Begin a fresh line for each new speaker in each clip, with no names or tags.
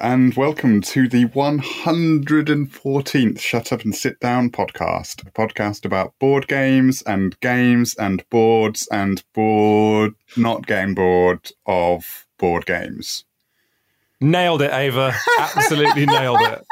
and welcome to the 114th Shut Up and Sit Down podcast, a podcast about board games and games and boards and board, not getting bored of board games.
Nailed it, Ava. Absolutely nailed it.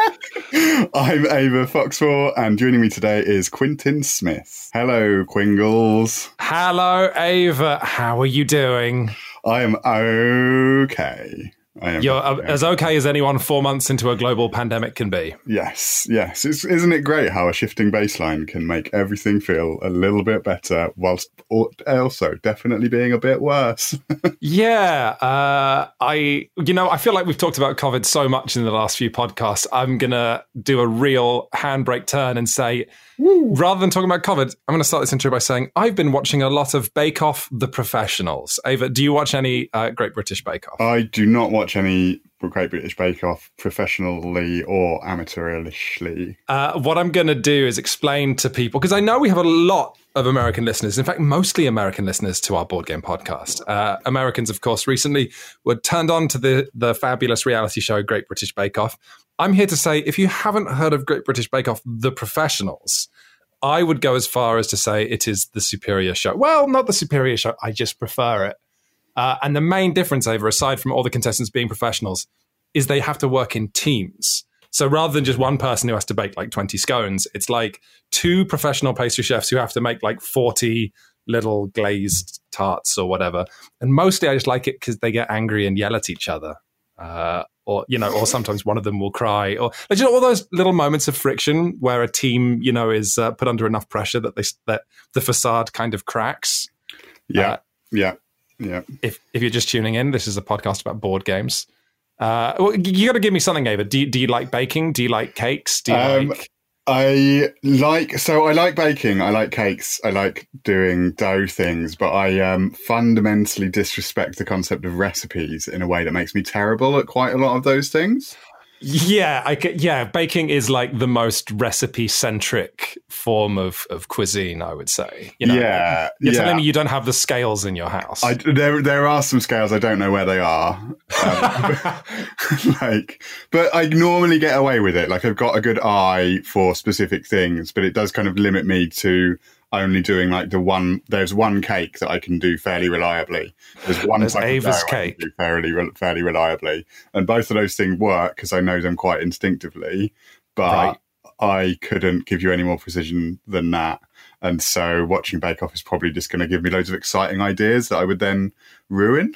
I'm Ava Foxmore, and joining me today is Quintin Smith. Hello, Quingles.
Hello, Ava. How are you doing?
I am okay. I am
You're uh, as okay as anyone four months into a global pandemic can be.
Yes, yes. It's, isn't it great how a shifting baseline can make everything feel a little bit better whilst also definitely being a bit worse?
Yeah, uh, I you know I feel like we've talked about COVID so much in the last few podcasts. I'm gonna do a real handbrake turn and say, rather than talking about COVID, I'm gonna start this intro by saying I've been watching a lot of Bake Off: The Professionals. Ava, do you watch any uh, Great British Bake Off?
I do not watch any Great British Bake Off professionally or amateurishly.
Uh, what I'm going to do is explain to people because I know we have a lot of American listeners. In fact, mostly American listeners to our board game podcast. Uh, Americans, of course, recently were turned on to the the fabulous reality show Great British Bake Off. I'm here to say, if you haven't heard of Great British Bake Off, The Professionals. I would go as far as to say it is the superior show. Well, not the superior show. I just prefer it. Uh, and the main difference, over aside from all the contestants being professionals, is they have to work in teams. So rather than just one person who has to bake like 20 scones, it's like two professional pastry chefs who have to make like 40 little glazed tarts or whatever. And mostly I just like it because they get angry and yell at each other. Uh, or you know, or sometimes one of them will cry, or you know, all those little moments of friction where a team, you know, is uh, put under enough pressure that they that the facade kind of cracks.
Yeah,
Uh,
yeah, yeah.
if if you're just tuning in, this is a podcast about board games. Uh, well, you got to give me something, Ava. Do you, do you like baking? Do you like cakes? Do you
Um,
like?
I like so I like baking. I like cakes. I like doing dough things, but I um, fundamentally disrespect the concept of recipes in a way that makes me terrible at quite a lot of those things.
Yeah, I yeah. Baking is like the most recipe centric form of of cuisine. I would say. You know,
yeah,
You're
yeah.
telling me you don't have the scales in your house.
I, there, there are some scales I don't know where they are. Um, like, but I normally get away with it. Like, I've got a good eye for specific things, but it does kind of limit me to only doing like the one. There's one cake that I can do fairly reliably. There's one
There's Ava's
I can
cake.
do fairly, fairly reliably, and both of those things work because I know them quite instinctively. But
Right.
I couldn't give you any more precision than that. And so watching Bake Off is probably just going to give me loads of exciting ideas that I would then ruin.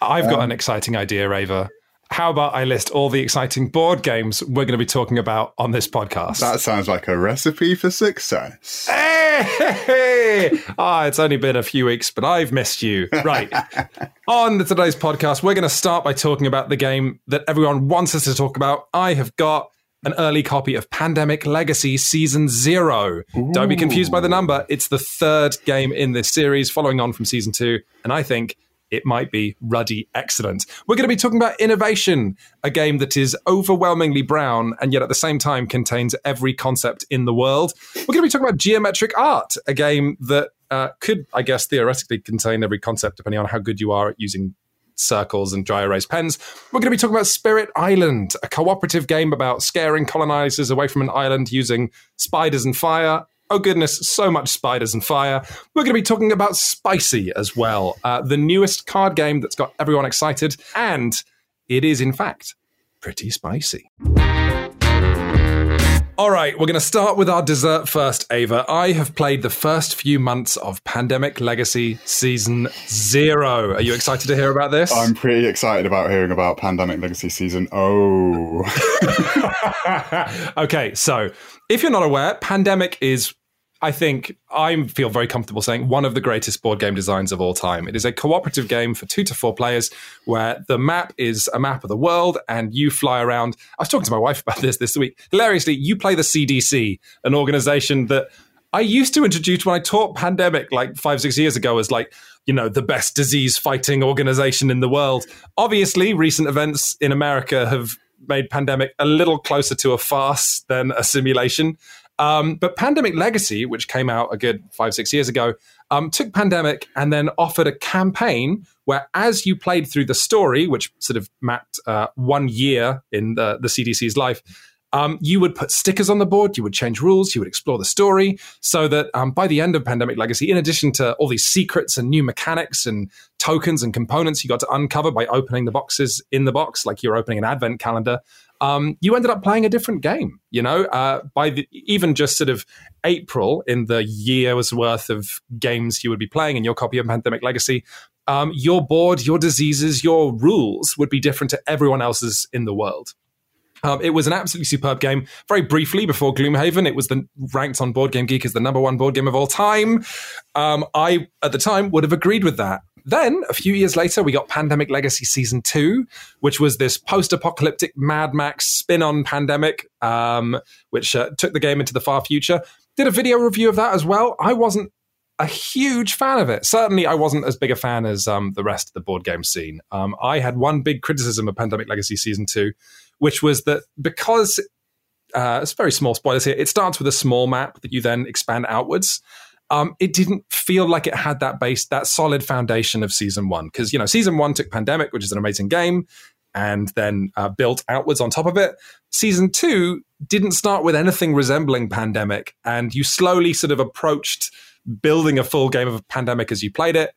I've got
Um,
an exciting idea, Ava. How about I list all the exciting board games we're going to be talking about on this podcast?
That sounds like a recipe for success.
Hey! Ah, it's only been a few weeks, but I've missed you. Right. On today's podcast, we're going to start by talking about the game that everyone wants us to talk about. I have got an early copy of Pandemic Legacy Season Zero. Don't be confused by the number. It's the third game in this series, following on from Season Two. And I think it might be ruddy excellent. We're going to be talking about Innovation, a game that is overwhelmingly brown and yet at the same time contains every concept in the world. We're going to be talking about Geometric Art, a game that uh, could, I guess, theoretically contain every concept depending on how good you are at using circles and dry erase pens. We're going to be talking about Spirit Island, a cooperative game about scaring colonizers away from an island using spiders and fire. Oh goodness, so much spiders and fire. We're going to be talking about Spicy as well, uh, the newest card game that's got everyone excited, and it is in fact pretty spicy. All right, we're going to start with our dessert first, Ava. I have played the first few months of Pandemic Legacy Season Zero. Are you excited to hear about this?
I'm pretty excited about hearing about Pandemic Legacy Season Oh.
okay, so if you're not aware, Pandemic is, I think, I feel very comfortable saying one of the greatest board game designs of all time. It is a cooperative game for two to four players where the map is a map of the world and you fly around. I was talking to my wife about this this week. Hilariously, you play the CDC, an organization that I used to introduce when I taught Pandemic like five, six years ago as like, you know, the best disease fighting organization in the world. Obviously, recent events in America have made Pandemic a little closer to a farce than a simulation. Um, but Pandemic Legacy, which came out a good five, six years ago, um, took Pandemic and then offered a campaign where, as you played through the story, which sort of mapped uh, one year in the, the CDC's life, um, you would put stickers on the board, you would change rules, you would explore the story, so that um, by the end of Pandemic Legacy, in addition to all these secrets and new mechanics and tokens and components you got to uncover by opening the boxes in the box, like you're opening an advent calendar, um, you ended up playing a different game. You know, uh, by the, even just sort of April in the year's worth of games you would be playing in your copy of Pandemic Legacy, um, your board, your diseases, your rules would be different to everyone else's in the world. Um, it was an absolutely superb game. Very briefly, before Gloomhaven, it was the ranked on Board Game Geek as the number one board game of all time. Um, I, at the time, would have agreed with that. Then, a few years later, we got Pandemic Legacy Season 2, which was this post apocalyptic Mad Max spin on Pandemic, um, which uh, took the game into the far future. Did a video review of that as well. I wasn't a huge fan of it. Certainly, I wasn't as big a fan as um, the rest of the board game scene. Um, I had one big criticism of Pandemic Legacy Season 2, which was that because uh, it's very small spoilers here, it starts with a small map that you then expand outwards. Um, it didn't feel like it had that base, that solid foundation of season one. Because, you know, season one took Pandemic, which is an amazing game, and then uh, built outwards on top of it. Season two didn't start with anything resembling Pandemic, and you slowly sort of approached building a full game of Pandemic as you played it.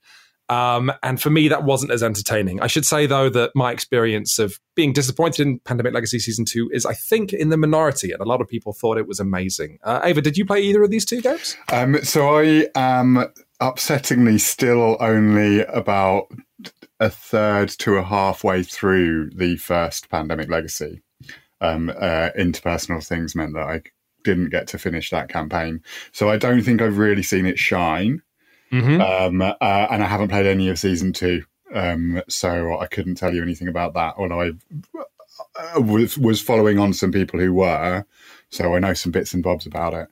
Um, and for me, that wasn't as entertaining. I should say, though, that my experience of being disappointed in Pandemic Legacy Season 2 is, I think, in the minority, and a lot of people thought it was amazing. Uh, Ava, did you play either of these two games?
Um, so I am upsettingly still only about a third to a halfway through the first Pandemic Legacy. Um, uh, interpersonal things meant that I didn't get to finish that campaign. So I don't think I've really seen it shine. Mm-hmm. Um, uh, and I haven't played any of season two, um, so I couldn't tell you anything about that. Although I uh, was, was following on some people who were, so I know some bits and bobs about it.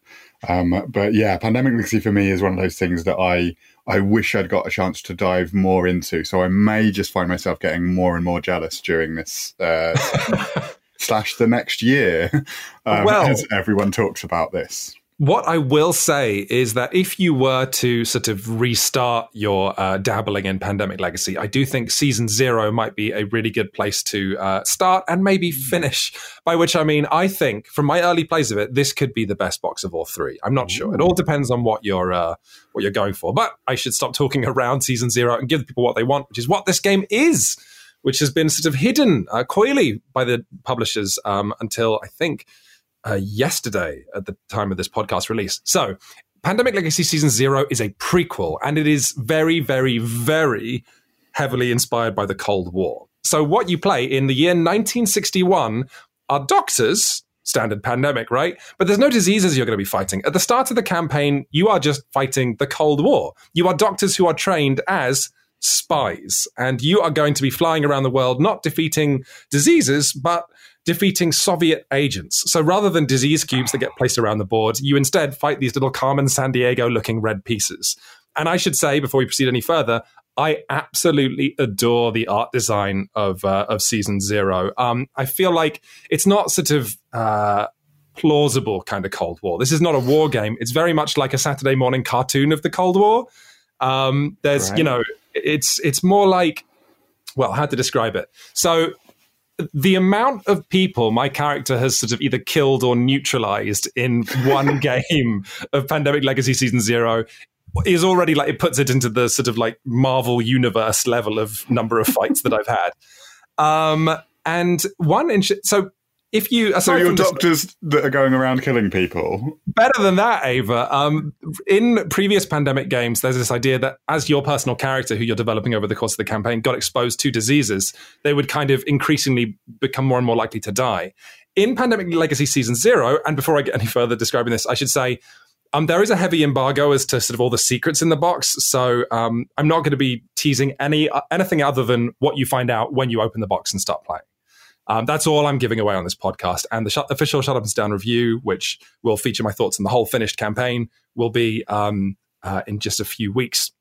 Um, but yeah, Pandemic Legacy for me is one of those things that I I wish I'd got a chance to dive more into. So I may just find myself getting more and more jealous during this uh, slash the next year um, well, as everyone talks about this.
What I will say is that if you were to sort of restart your uh, dabbling in Pandemic Legacy, I do think season zero might be a really good place to uh, start and maybe finish. By which I mean, I think from my early plays of it, this could be the best box of all three. I'm not sure. It all depends on what you're uh, what you're going for. But I should stop talking around season zero and give people what they want, which is what this game is, which has been sort of hidden uh, coyly by the publishers um, until I think uh, yesterday at the time of this podcast release. So, Pandemic Legacy Season Zero is a prequel, and it is very, very, very heavily inspired by the Cold War. So, what you play in the year 1961 are doctors, standard pandemic, right? But there's no diseases you're going to be fighting. At the start of the campaign, you are just fighting the Cold War. You are doctors who are trained as spies, and you are going to be flying around the world, not defeating diseases, but defeating Soviet agents. So rather than disease cubes that get placed around the board, you instead fight these little Carmen Sandiego looking red pieces. And I should say, before we proceed any further, I absolutely adore the art design of uh, of season zero. Um, I feel like it's not sort of uh, plausible kind of Cold War. This is not a war game. It's very much like a Saturday morning cartoon of the Cold War. Um, there's, right. you know, it's it's more like, well, how to describe it? So the amount of people my character has sort of either killed or neutralized in one game of Pandemic Legacy Season Zero is already like it puts it into the sort of like Marvel universe level of number of fights that I've had. Um, and one in so if you
so your doctors this, that are going around killing people?
Better than that ava. Um, in previous pandemic games there's this idea that as your personal character who you're developing over the course of the campaign got exposed to diseases they would kind of increasingly become more and more likely to die. In pandemic legacy season zero and before i get any further describing this i should say um, there is a heavy embargo as to sort of all the secrets in the box, so um, I'm not going to be teasing any uh, anything other than what you find out when you open the box and start playing. Um, that's all I'm giving away on this podcast. And the sh- official Shut Up and Down review, which will feature my thoughts on the whole finished campaign, will be um, uh, in just a few weeks.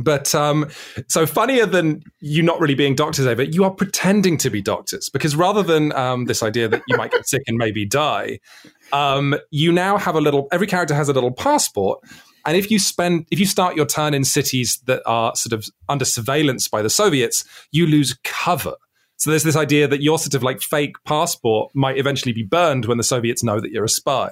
But um, so funnier than you not really being doctors, Ava, you are pretending to be doctors because rather than um, this idea that you might get sick and maybe die, um, you now have a little. Every character has a little passport, and if you spend, if you start your turn in cities that are sort of under surveillance by the Soviets, you lose cover. So there's this idea that your sort of like fake passport might eventually be burned when the Soviets know that you're a spy.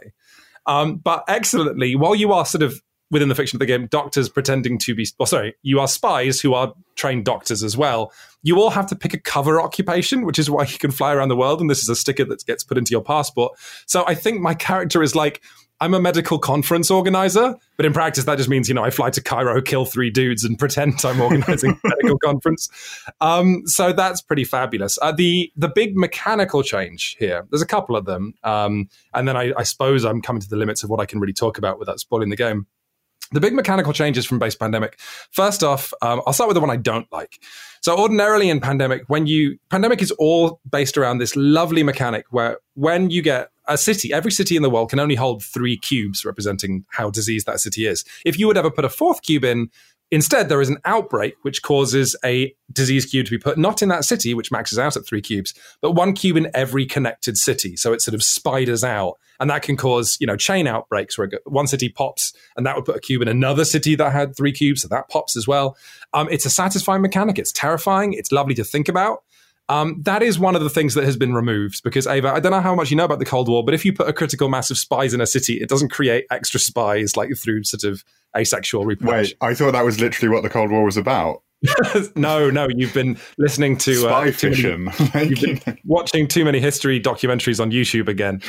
Um, but excellently, while you are sort of within the fiction of the game, doctors pretending to be, well, sorry, you are spies who are trained doctors as well. You all have to pick a cover occupation, which is why you can fly around the world. And this is a sticker that gets put into your passport. So I think my character is like, I'm a medical conference organizer, but in practice, that just means, you know, I fly to Cairo, kill three dudes, and pretend I'm organizing a medical conference. Um, so that's pretty fabulous. Uh, the the big mechanical change here, there's a couple of them. Um, and then I, I suppose I'm coming to the limits of what I can really talk about without spoiling the game. The big mechanical changes from base pandemic. First off, um, I'll start with the one I don't like. So ordinarily in pandemic, when you pandemic is all based around this lovely mechanic where when you get a city, every city in the world can only hold three cubes representing how diseased that city is. If you would ever put a fourth cube in, Instead, there is an outbreak which causes a disease cube to be put not in that city, which maxes out at three cubes, but one cube in every connected city. So it sort of spiders out, and that can cause you know chain outbreaks where one city pops, and that would put a cube in another city that had three cubes, so that pops as well. Um, it's a satisfying mechanic. It's terrifying. It's lovely to think about. Um, that is one of the things that has been removed because Ava, I don't know how much you know about the Cold War, but if you put a critical mass of spies in a city, it doesn't create extra spies like through sort of asexual reproduction.
Wait, I thought that was literally what the Cold War was about.
no, no, you've been listening to
spy uh, fiction.
Many, you've been watching too many history documentaries on YouTube again.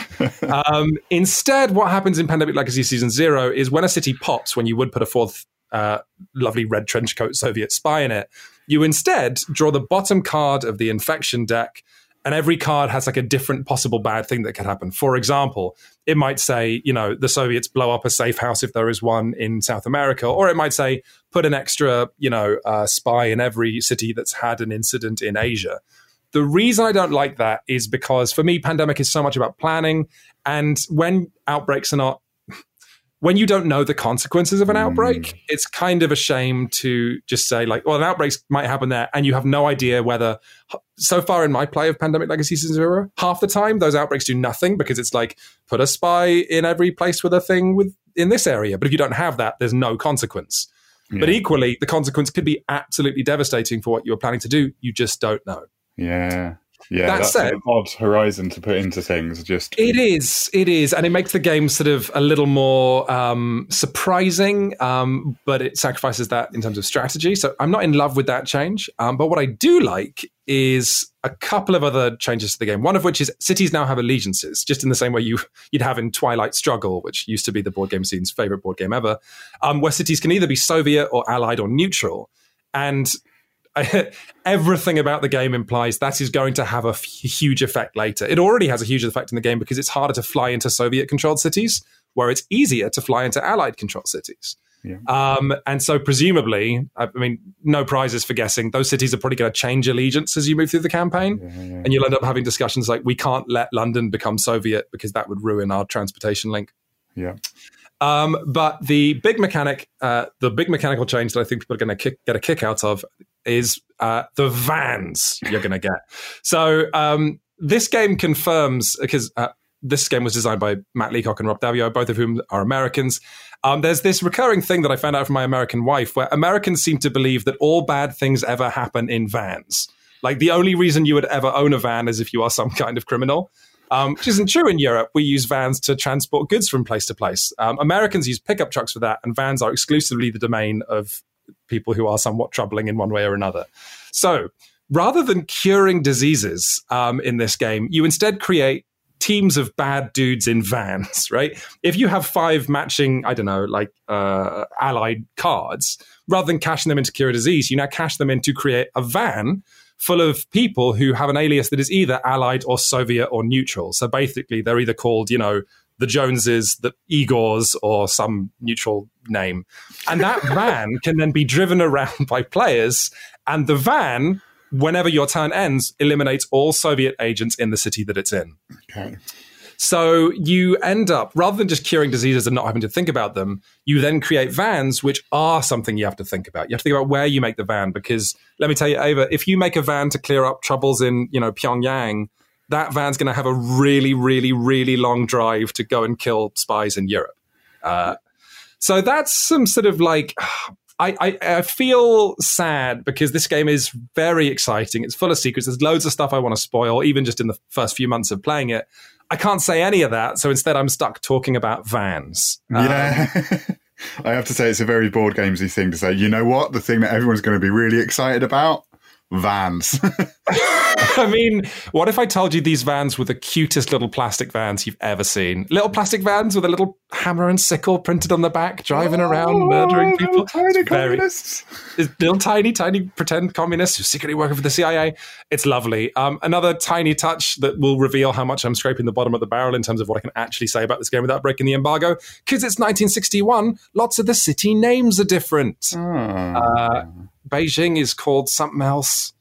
Um, instead, what happens in Pandemic Legacy Season Zero is when a city pops, when you would put a fourth uh, lovely red trench coat Soviet spy in it, you instead draw the bottom card of the infection deck and every card has like a different possible bad thing that could happen. For example, it might say, you know, the Soviets blow up a safe house if there is one in South America, or it might say put an extra, you know, uh, spy in every city that's had an incident in Asia. The reason I don't like that is because for me, pandemic is so much about planning, and when outbreaks are not when you don't know the consequences of an outbreak, mm. it's kind of a shame to just say like, well, an outbreak might happen there, and you have no idea whether. So far in my play of Pandemic Legacy Season Zero, half the time those outbreaks do nothing because it's like put a spy in every place with a thing with in this area. But if you don't have that, there's no consequence. Yeah. But equally, the consequence could be absolutely devastating for what you were planning to do. You just don't know.
Yeah. Yeah, that that's said, an odd horizon to put into things. Just
it is, it is, and it makes the game sort of a little more um, surprising, um, but it sacrifices that in terms of strategy. So I'm not in love with that change. Um, but what I do like is a couple of other changes to the game. One of which is cities now have allegiances, just in the same way you you'd have in Twilight Struggle, which used to be the board game scene's favorite board game ever, um, where cities can either be Soviet or Allied or neutral. And everything about the game implies that is going to have a f- huge effect later. It already has a huge effect in the game because it's harder to fly into Soviet controlled cities, where it's easier to fly into Allied controlled cities. Yeah. Um, and so, presumably, I mean, no prizes for guessing. Those cities are probably going to change allegiance as you move through the campaign, yeah, yeah, and you'll end up having discussions like, "We can't let London become Soviet because that would ruin our transportation link."
Yeah.
Um, but the big mechanic, uh, the big mechanical change that I think people are going to get a kick out of is uh, the vans you're going to get. So um, this game confirms because uh, this game was designed by Matt Leacock and Rob Daviau, both of whom are Americans. Um, there's this recurring thing that I found out from my American wife, where Americans seem to believe that all bad things ever happen in vans. Like the only reason you would ever own a van is if you are some kind of criminal. Um, which isn't true in Europe. We use vans to transport goods from place to place. Um, Americans use pickup trucks for that, and vans are exclusively the domain of people who are somewhat troubling in one way or another. So rather than curing diseases um, in this game, you instead create teams of bad dudes in vans, right? If you have five matching, I don't know, like uh, allied cards, rather than cashing them into cure a disease, you now cash them in to create a van full of people who have an alias that is either allied or Soviet or neutral. So basically, they're either called, you know, the Joneses, the Igors, or some neutral name. And that van can then be driven around by players, and the van, whenever your turn ends, eliminates all Soviet agents in the city that it's in.
Okay.
So you end up, rather than just curing diseases and not having to think about them, you then create vans, which are something you have to think about. You have to think about where you make the van, because let me tell you, Ava, if you make a van to clear up troubles in, you know, Pyongyang, that van's going to have a really, really, really long drive to go and kill spies in Europe. Uh, so that's some sort of like I, I, I, feel sad because this game is very exciting. It's full of secrets. There's loads of stuff I want to spoil, even just in the first few months of playing it. I can't say any of that, so instead I'm stuck talking about vans.
Yeah. Um, I have to say it's a very board gamesy thing to say. You know what? The thing that everyone's going to be really excited about vans.
I mean, what if I told you these vans were the cutest little plastic vans you've ever seen? Little plastic vans with a little hammer and sickle printed on the back, driving oh, around, murdering people.
Tiny communists.
little tiny, tiny pretend communists who secretly working for the CIA. It's lovely. Um, another tiny touch that will reveal how much I'm scraping the bottom of the barrel in terms of what I can actually say about this game without breaking the embargo. Because it's 1961, lots of the city names are different. Oh. Uh, Beijing is called something else.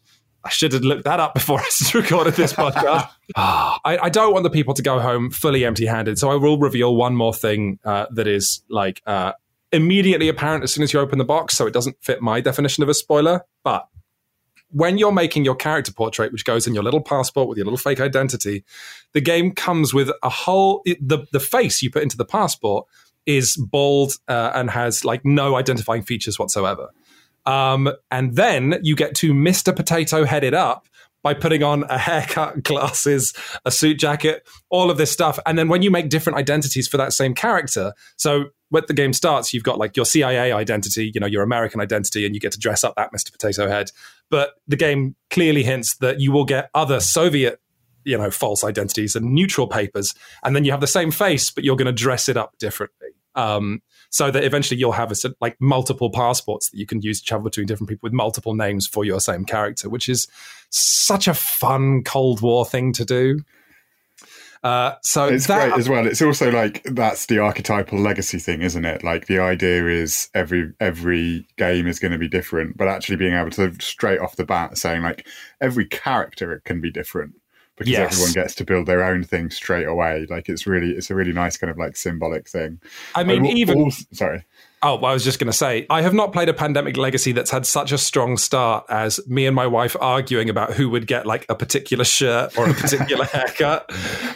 I should have looked that up before I recorded this podcast. I, I, don't want the people to go home fully empty handed. So I will reveal one more thing uh, that is like uh, immediately apparent as soon as you open the box. So it doesn't fit my definition of a spoiler. But when you're making your character portrait, which goes in your little passport with your little fake identity, the game comes with a whole, the, the face you put into the passport is bald uh, and has like no identifying features whatsoever. Um, and then you get to Mr. Potato headed up by putting on a haircut, glasses, a suit jacket, all of this stuff. And then when you make different identities for that same character, so when the game starts, you've got like your CIA identity, you know, your American identity, and you get to dress up that Mr. Potato Head. But the game clearly hints that you will get other Soviet, you know, false identities and neutral papers, and then you have the same face, but you're going to dress it up differently. Um, so that eventually you'll have a, like multiple passports that you can use to travel between different people with multiple names for your same character, which is such a fun Cold War thing to do. Uh, so
it's that, great as well. It's also like that's the archetypal legacy thing, isn't it? Like the idea is every every game is going to be different, but actually being able to straight off the bat saying like every character it can be different because yes. everyone gets to build their own thing straight away. Like it's really, it's a really nice kind of like symbolic thing.
I mean, I, even
also, sorry.
Oh, well, I was just going to say, I have not played a Pandemic Legacy that's had such a strong start as me and my wife arguing about who would get like a particular shirt or a particular haircut,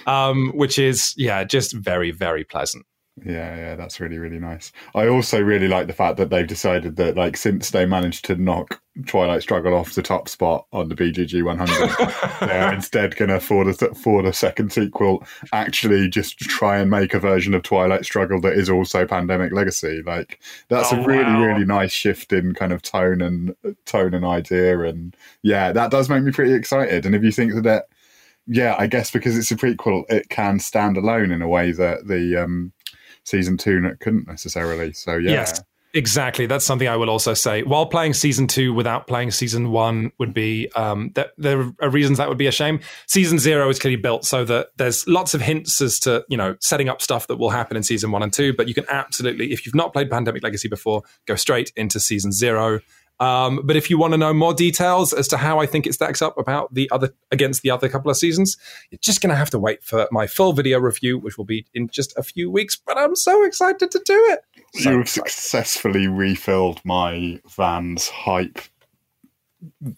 um, which is, yeah, just very, very pleasant.
Yeah, yeah, that's really, really nice. I also really like the fact that they've decided that, like, since they managed to knock Twilight Struggle off the top spot on the BGG 100, they're instead going to, for the for the second sequel, actually just try and make a version of Twilight Struggle that is also Pandemic Legacy. Like, that's oh, a really, wow. really nice shift in kind of tone and tone and idea, and yeah, that does make me pretty excited. And if you think that. Yeah, I guess because it's a prequel, it can stand alone in a way that the um, season two couldn't necessarily. So yeah. Yes.
Exactly. That's something I will also say. While playing season two without playing season one would be um, that there are reasons that would be a shame. Season zero is clearly built so that there's lots of hints as to you know setting up stuff that will happen in season one and two. But you can absolutely, if you've not played Pandemic Legacy before, go straight into season zero. Um, but if you want to know more details as to how I think it stacks up about the other against the other couple of seasons, you're just going to have to wait for my full video review, which will be in just a few weeks. But I'm so excited to do it.
So You've excited. successfully refilled my van's hype.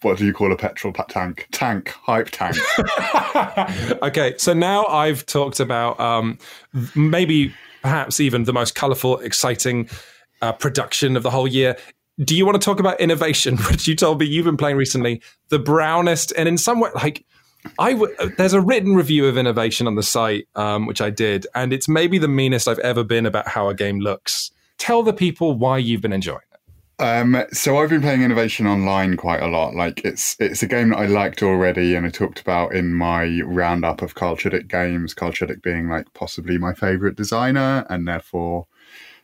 What do you call a petrol tank? Tank, hype tank.
okay, so now I've talked about um, maybe perhaps even the most colorful, exciting uh, production of the whole year do you want to talk about innovation, which you told me you've been playing recently? The brownest, and in some way, like I w- there's a written review of innovation on the site, um, which I did, and it's maybe the meanest I've ever been about how a game looks. Tell the people why you've been enjoying it.
Um, so I've been playing Innovation Online quite a lot. Like it's it's a game that I liked already, and I talked about in my roundup of Carl games. Carl being like possibly my favorite designer, and therefore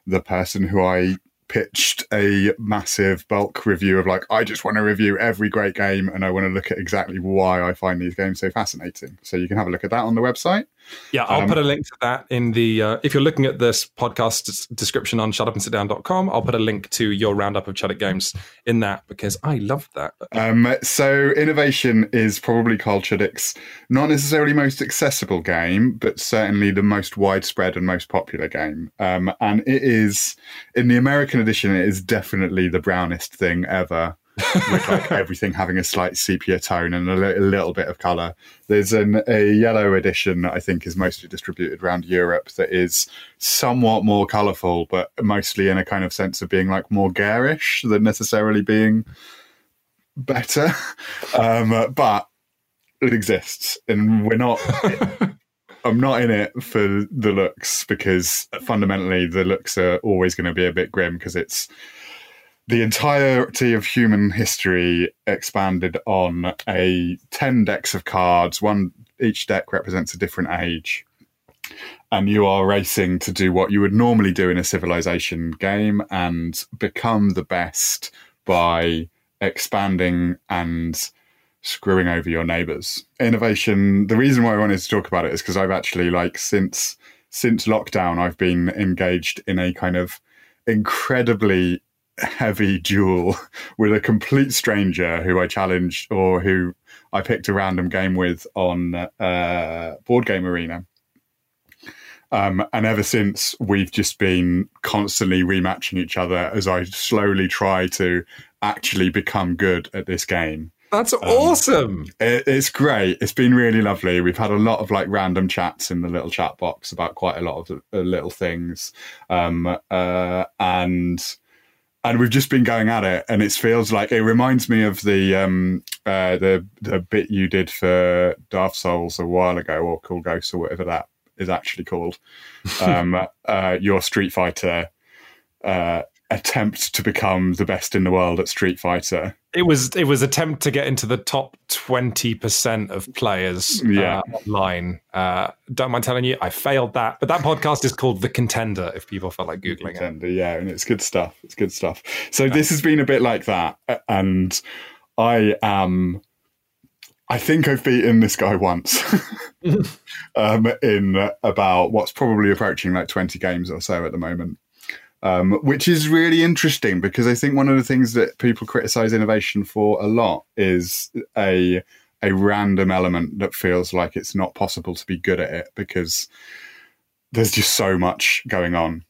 the person who I pitched a massive bulk review of like, I just want to review every great game and I want to look at exactly why I find these games so fascinating. So you can have a look at that on the website.
Yeah, I'll
Um,
put a link to that in the. Uh, if you're looking at this podcast description on shutupandsitdown.com, I'll put a link to your roundup of Chudyk Games in that because I love that.
Um, so innovation is probably Carl Chudyk's not necessarily most accessible game, but certainly the most widespread and most popular game. Um, and it is in the American edition, it is definitely the brownest thing ever. with like everything having a slight sepia tone and a, li- a little bit of color. There's an, a yellow edition that I think is mostly distributed around Europe that is somewhat more colorful, but mostly in a kind of sense of being like more garish than necessarily being better. Um, but it exists, and we're not. I'm not in it for the looks because fundamentally the looks are always going to be a bit grim because it's the entirety of human history expanded on a 10 decks of cards. One each deck represents a different age. And you are racing to do what you would normally do in a civilization game and become the best by expanding and screwing over your neighbors. Innovation the reason why i wanted to talk about it is because i've actually like since since lockdown i've been engaged in a kind of incredibly heavy duel with a complete stranger who I challenged or who I picked a random game with on uh, Board Game Arena. Um, and ever since, we've just been constantly rematching each other as I slowly try to actually become good at this game.
That's awesome.
It, it's great. It's been really lovely. We've had a lot of like random chats in the little chat box about quite a lot of the, the little things, um, uh, and and we've just been going at it. And it feels like it reminds me of the um, uh, the the bit you did for Dark Souls a while ago, or Cool Ghosts, or whatever that is actually called. Um, uh, your Street Fighter uh, attempt to become the best in the world at Street Fighter.
It was it was attempt to get into the top twenty percent of players
Yeah.
uh, online. Uh, don't mind telling you, I failed that. But that podcast is called The Contender. If people felt like googling it,
Contender, yeah, and it's good stuff. It's good stuff. So this has been a bit like that, and I am. I think I've beaten this guy once, um, in about what's probably approaching like twenty games or so at the moment, um, which is really interesting because I think one of the things that people criticize innovation for a lot is a a random element that feels like it's not possible to be good at it because there's just so much going on.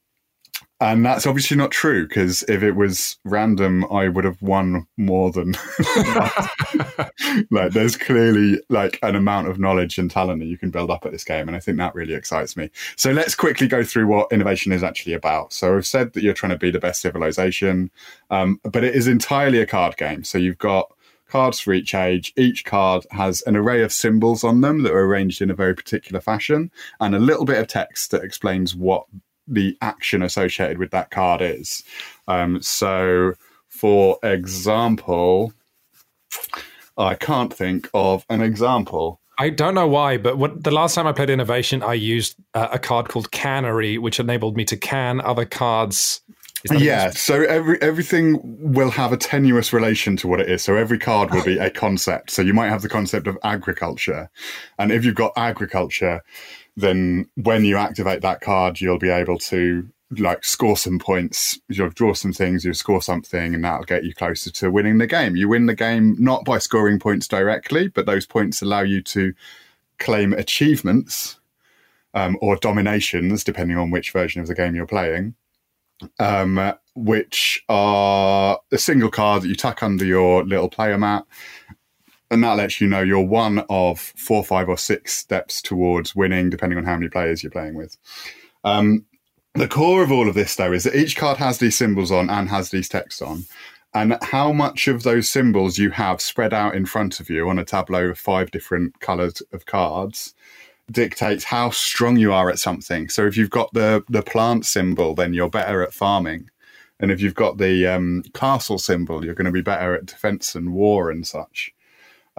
And that's obviously not true because if it was random, I would have won more than. like, there's clearly like an amount of knowledge and talent that you can build up at this game, and I think that really excites me. So let's quickly go through what innovation is actually about. So I've said that you're trying to be the best civilization, um, but it is entirely a card game. So you've got cards for each age. Each card has an array of symbols on them that are arranged in a very particular fashion, and a little bit of text that explains what the action associated with that card is. Um, so, for example, I can't think of an example.
I don't know why, but what, the last time I played Innovation, I used uh, a card called Cannery, which enabled me to can other cards.
Yeah, so every everything will have a tenuous relation to what it is. So every card will be a concept. So you might have the concept of agriculture, and if you've got agriculture, then when you activate that card, you'll be able to like score some points. You'll draw some things, you'll score something, and that'll get you closer to winning the game. You win the game not by scoring points directly, but those points allow you to claim achievements um, or dominations, depending on which version of the game you're playing um, which are a single card that you tuck under your little player mat. And that lets you know you're one of four, five, or six steps towards winning, depending on how many players you're playing with. Um, the core of all of this, though, is that each card has these symbols on and has these texts on. And how much of those symbols you have spread out in front of you on a tableau of five different colours of cards dictates how strong you are at something. So if you've got the the plant symbol, then you're better at farming, and if you've got the um, castle symbol, you're going to be better at defense and war and such.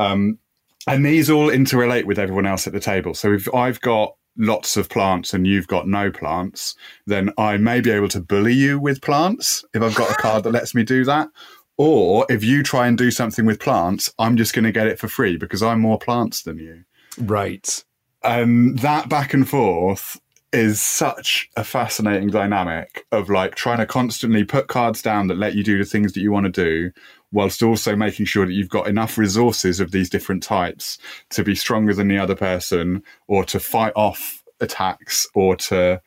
Um, and these all interrelate with everyone else at the table. So if I've got lots of plants and you've got no plants, then I may be able to bully you with plants if I've got a card that lets me do that. Or if you try and do something with plants, I'm just going to get it for free because I'm more plants than you.
Right.
and that back and forth is such a fascinating dynamic of like trying to constantly put cards down that let you do the things that you want to do whilst also making sure that you've got enough resources of these different types to be stronger than the other person or to fight off attacks or to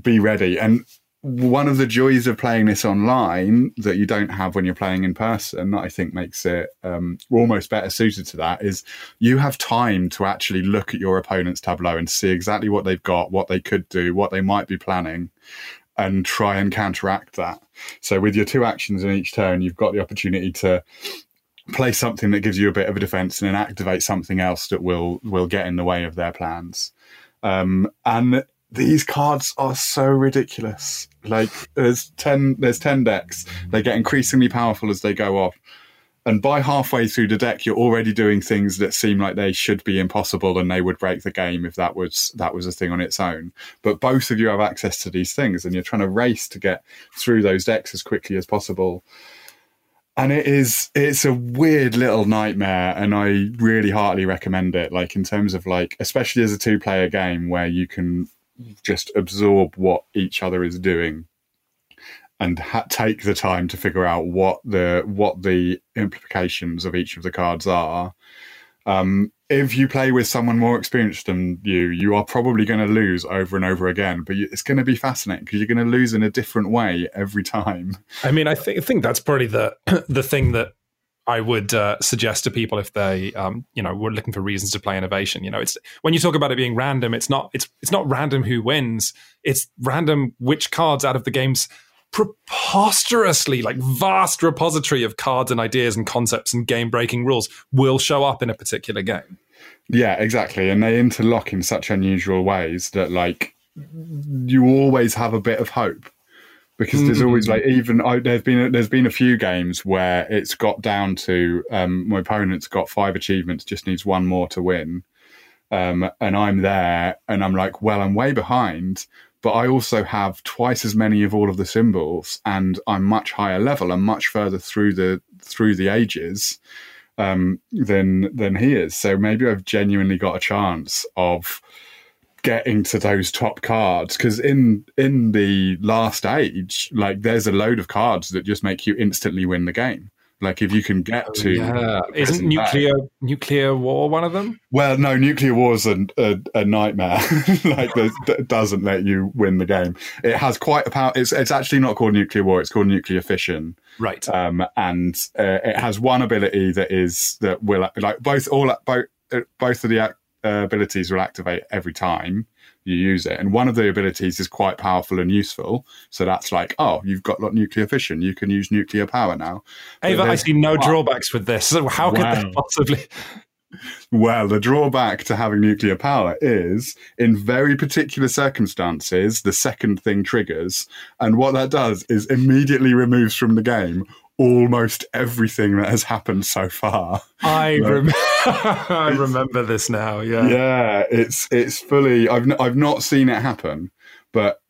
be ready. And one of the joys of playing this online that you don't have when you're playing in person, I think makes it um, almost better suited to that, is you have time to actually look at your opponent's tableau and see exactly what they've got, what they could do, what they might be planning, and try and counteract that. So with your two actions in each turn, you've got the opportunity to play something that gives you a bit of a defense and then activate something else that will will get in the way of their plans. Um, and these cards are so ridiculous. Like there's ten there's ten decks. They get increasingly powerful as they go off. And by halfway through the deck, you're already doing things that seem like they should be impossible and they would break the game if that was that was a thing on its own. But both of you have access to these things and you're trying to race to get through those decks as quickly as possible. And it is it's a weird little nightmare and I really heartily recommend it. Like in terms of like especially as a two player game where you can just absorb what each other is doing and ha- take the time to figure out what the what the implications of each of the cards are. Um, if you play with someone more experienced than you, you are probably going to lose over and over again. But it's going to be fascinating because you're going to lose in a different way every time.
I mean, I think I think that's probably the the thing that I would uh, suggest to people if they, um, you know, were looking for reasons to play innovation. You know, it's when you talk about it being random, it's not it's it's not random who wins. It's random which cards out of the game's preposterously like vast repository of cards and ideas and concepts and game breaking rules will show up in a particular game.
Yeah, exactly, and they interlock in such unusual ways that like you always have a bit of hope because there's always mm. like even I, there's been a, there's been a few games where it's got down to um, my opponent's got five achievements, just needs one more to win, um, and I'm there, and I'm like, well, I'm way behind, but I also have twice as many of all of the symbols, and I'm much higher level, and much further through the through the ages um, than than he is. So maybe I've genuinely got a chance of getting to those top cards because in in the last age like there's a load of cards that just make you instantly win the game like if you can get oh, to
yeah. isn't nuclear nuclear war one of them?
Well no nuclear war's a, a, a nightmare. Like that doesn't let you win the game. It has quite a power it's, it's actually not called nuclear war it's called nuclear fission.
Right.
Um, and uh, it has one ability that is that will like both all both uh, both of the uh, abilities will activate every time you use it. And one of the abilities is quite powerful and useful. So that's like, oh, you've got nuclear fission. You can use nuclear power now.
Ava, I see no drawbacks with this. So how could wow. possibly?
Well, the drawback to having nuclear power is in very particular circumstances, the second thing triggers. And what that does is immediately removes from the game almost everything that has happened so far.
I, rem- I remember this now. Yeah,
yeah. It's it's fully. I've n- I've not seen it happen, but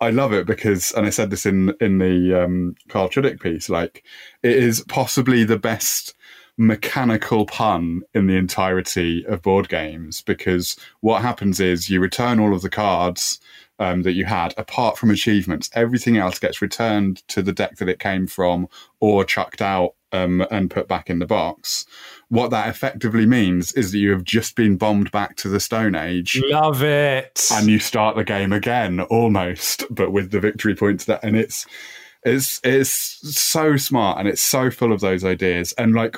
I love it because, and I said this in in the um, Carl Chudyk piece. Like, it is possibly the best mechanical pun in the entirety of board games because what happens is you return all of the cards um, that you had, apart from achievements. Everything else gets returned to the deck that it came from or chucked out um, and put back in the box. What that effectively means is that you have just been bombed back to the Stone Age.
Love it.
And you start the game again, almost, but with the victory points that, and it's, it's, it's so smart and it's so full of those ideas. And like,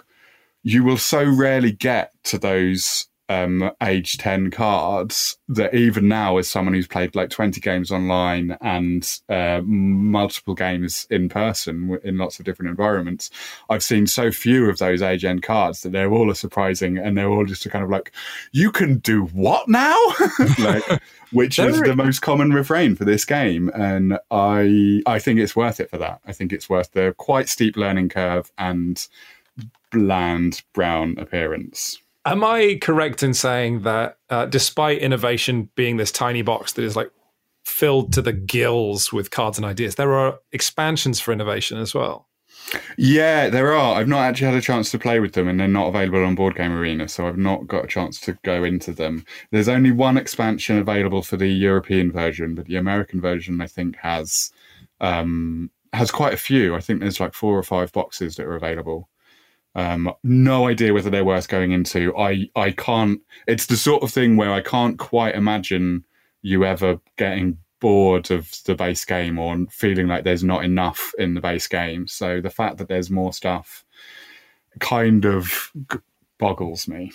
you will so rarely get to those um, age 10 cards that even now, as someone who's played like 20 games online and uh, multiple games in person in lots of different environments, I've seen so few of those age end cards that they're all a surprising and they're all just a kind of like, you can do what now? like, which is the most common refrain for this game. And I, I think it's worth it for that. I think it's worth the quite steep learning curve and bland brown appearance.
Am I correct in saying that uh, despite innovation being this tiny box that is like filled to the gills with cards and ideas, there are expansions for innovation as well?
Yeah, there are. I've not actually had a chance to play with them, and they're not available on Board Game Arena, so I've not got a chance to go into them. There's only one expansion available for the European version, but the American version, I think, has um, has quite a few. I think there's like four or five boxes that are available. Um, no idea whether they're worth going into. I I can't. It's the sort of thing where I can't quite imagine you ever getting bored of the base game or feeling like there's not enough in the base game. So the fact that there's more stuff kind of boggles me.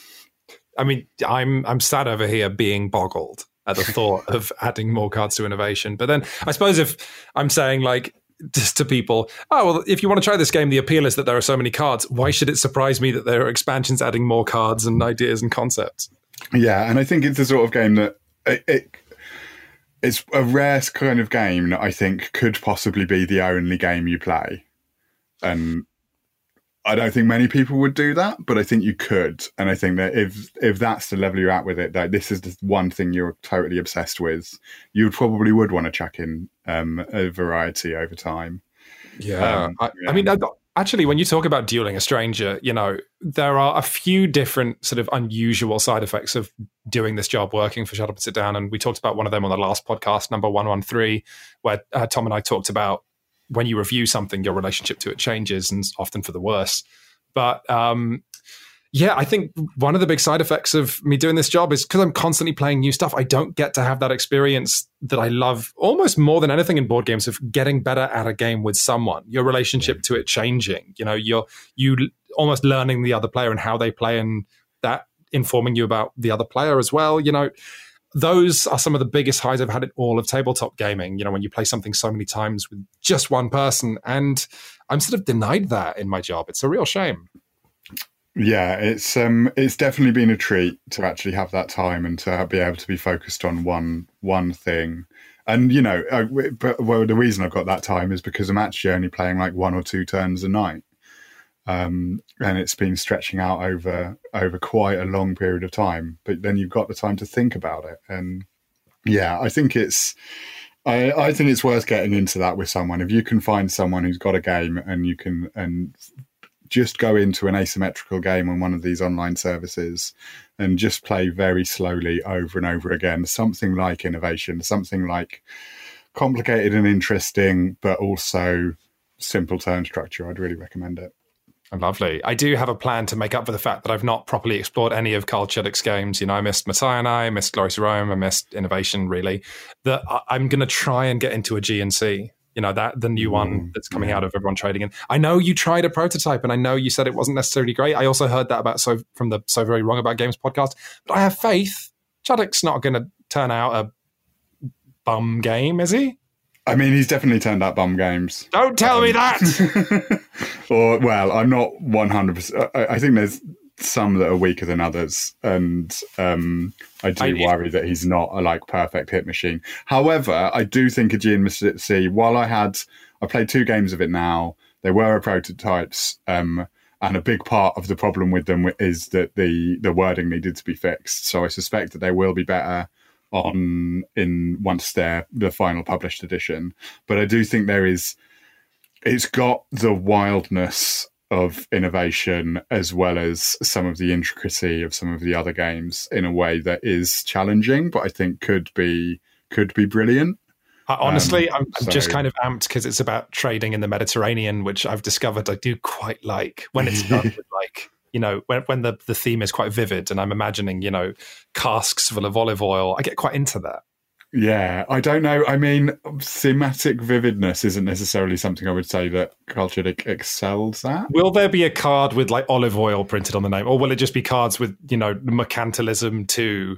I mean, I'm I'm sat over here being boggled at the thought of adding more cards to innovation. But then I suppose if I'm saying like to people, oh well, if you want to try this game, the appeal is that there are so many cards. Why should it surprise me that there are expansions adding more cards and ideas and concepts?
Yeah, and I think it's the sort of game that it, it it's a rare kind of game that I think could possibly be the only game you play. And I don't think many people would do that, but I think you could. And I think that if if that's the level you're at with it, that this is the one thing you're totally obsessed with, you probably would want to chuck in um, a variety over time.
Yeah, um, I, yeah. I mean, actually, when you talk about dueling a stranger, you know, there are a few different sort of unusual side effects of doing this job, working for Shut Up and Sit Down. And we talked about one of them on the last podcast, number 113, where uh, Tom and I talked about when you review something, your relationship to it changes and often for the worse. But um, yeah, I think one of the big side effects of me doing this job is because I'm constantly playing new stuff, I don't get to have that experience that I love almost more than anything in board games of getting better at a game with someone, your relationship to it changing. You know, you're you almost learning the other player and how they play and that informing you about the other player as well. You know, those are some of the biggest highs I've had in all of tabletop gaming. You know, when you play something so many times with just one person, and I'm sort of denied that in my job. It's a real shame.
Yeah, it's um, it's definitely been a treat to actually have that time and to be able to be focused on one one thing. And you know, but well, the reason I've got that time is because I'm actually only playing like one or two turns a night, um, and it's been stretching out over over quite a long period of time. But then you've got the time to think about it, and yeah, I think it's. I, I think it's worth getting into that with someone. If you can find someone who's got a game and you can and just go into an asymmetrical game on one of these online services and just play very slowly over and over again. Something like innovation, something like complicated and interesting, but also simple turn structure. I'd really recommend it.
Lovely. I do have a plan to make up for the fact that I've not properly explored any of Carl Chudyk's games. You know, I missed Messiah and I, missed Glory to Rome, I missed Innovation, really. That I'm going to try and get into Aegean Sea you know that the new one mm, that's coming yeah. out of everyone trading and i know you tried a prototype and i know you said it wasn't necessarily great i also heard that about so from the so very wrong about games podcast but i have faith Chudyk's not going to turn out a bum game is he
I mean, he's definitely turned out bum games.
Don't tell um, me that.
or, well, I'm not 100%. I, I think there's some that are weaker than others, and um, I do I, worry that he's not a like perfect hit machine. However, I do think Aegean Sea. While I had, I played two games of it now. They were prototypes, um, and a big part of the problem with them is that the the wording needed to be fixed. So I suspect that they will be better on in once they're the final published edition. But I do think there is. It's got the wildness of innovation as well as some of the intricacy of some of the other games in a way that is challenging, but I think could be could be brilliant.
honestly, um, I'm, I'm just kind of amped because it's about trading in the Mediterranean, which I've discovered I do quite like when it's done with like you know when when the the theme is quite vivid, and I'm imagining you know casks full of olive oil. I get quite into that.
Yeah, I don't know. I mean, thematic vividness isn't necessarily something I would say that Carl excels at.
Will there be a card with like olive oil printed on the name, or will it just be cards with you know mercantilism to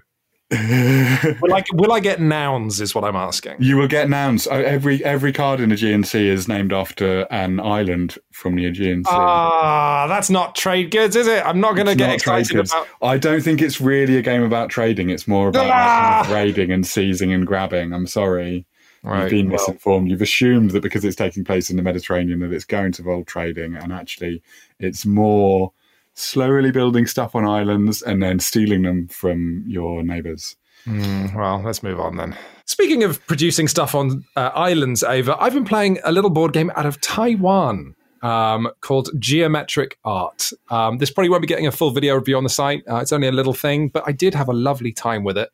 will I will I get nouns? Is what I'm asking.
You will get nouns. Every every card in Aegean Sea is named after an island from the Aegean Sea.
Ah, that's not trade goods, is it? I'm not going to get excited about.
I don't think it's really a game about trading. It's more about ah! raiding and seizing and grabbing. I'm sorry. Right, You've been misinformed. Well, You've assumed that because it's taking place in the Mediterranean that it's going to involve trading, and actually, it's more slowly building stuff on islands and then stealing them from your neighbors.
Mm, well, let's move on then. Speaking of producing stuff on uh, islands, Ava, I've been playing a little board game out of Taiwan. um, called Geometric Art. Um, this probably won't be getting a full video review on the site. Uh, it's only a little thing, but I did have a lovely time with it.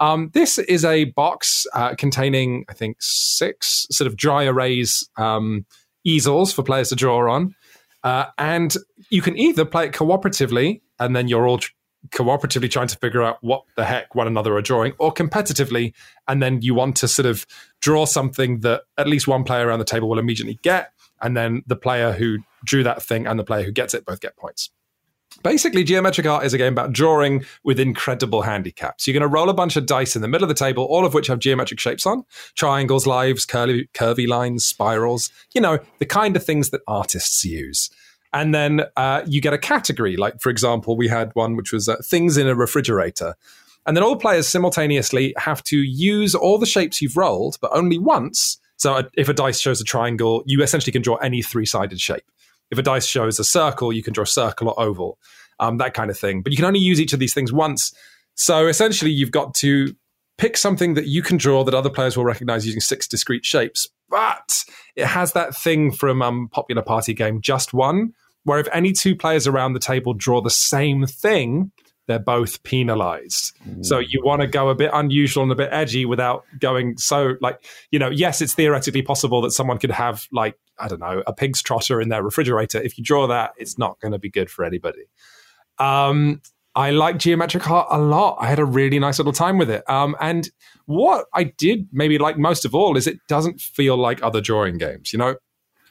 Um, this is a box uh, containing, I think, six sort of dry erase um, easels for players to draw on. Uh, and you can either play it cooperatively, and then you're all tr- cooperatively trying to figure out what the heck one another are drawing, or competitively, and then you want to sort of draw something that at least one player around the table will immediately get, and then the player who drew that thing and the player who gets it both get points. Basically, Geometric Art is a game about drawing with incredible handicaps. You're going to roll a bunch of dice in the middle of the table, all of which have geometric shapes on triangles, lives, curly, curvy lines, spirals, you know, the kind of things that artists use. And then uh, you get a category. Like, for example, we had one which was uh, things in a refrigerator. And then all players simultaneously have to use all the shapes you've rolled, but only once. So if a dice shows a triangle, you essentially can draw any three sided shape. If a dice shows a circle, you can draw a circle or oval, um, that kind of thing. But you can only use each of these things once. So essentially, you've got to pick something that you can draw that other players will recognize using six discrete shapes. But it has that thing from um, popular party game Just One, where if any two players around the table draw the same thing, they're both penalized. So you want to go a bit unusual and a bit edgy without going so like, you know, yes, it's theoretically possible that someone could have like, I don't know, a pig's trotter in their refrigerator. If you draw that, it's not going to be good for anybody. Um, I like Geometric Art a lot. I had a really nice little time with it. Um, and what I did maybe like most of all is it doesn't feel like other drawing games. You know,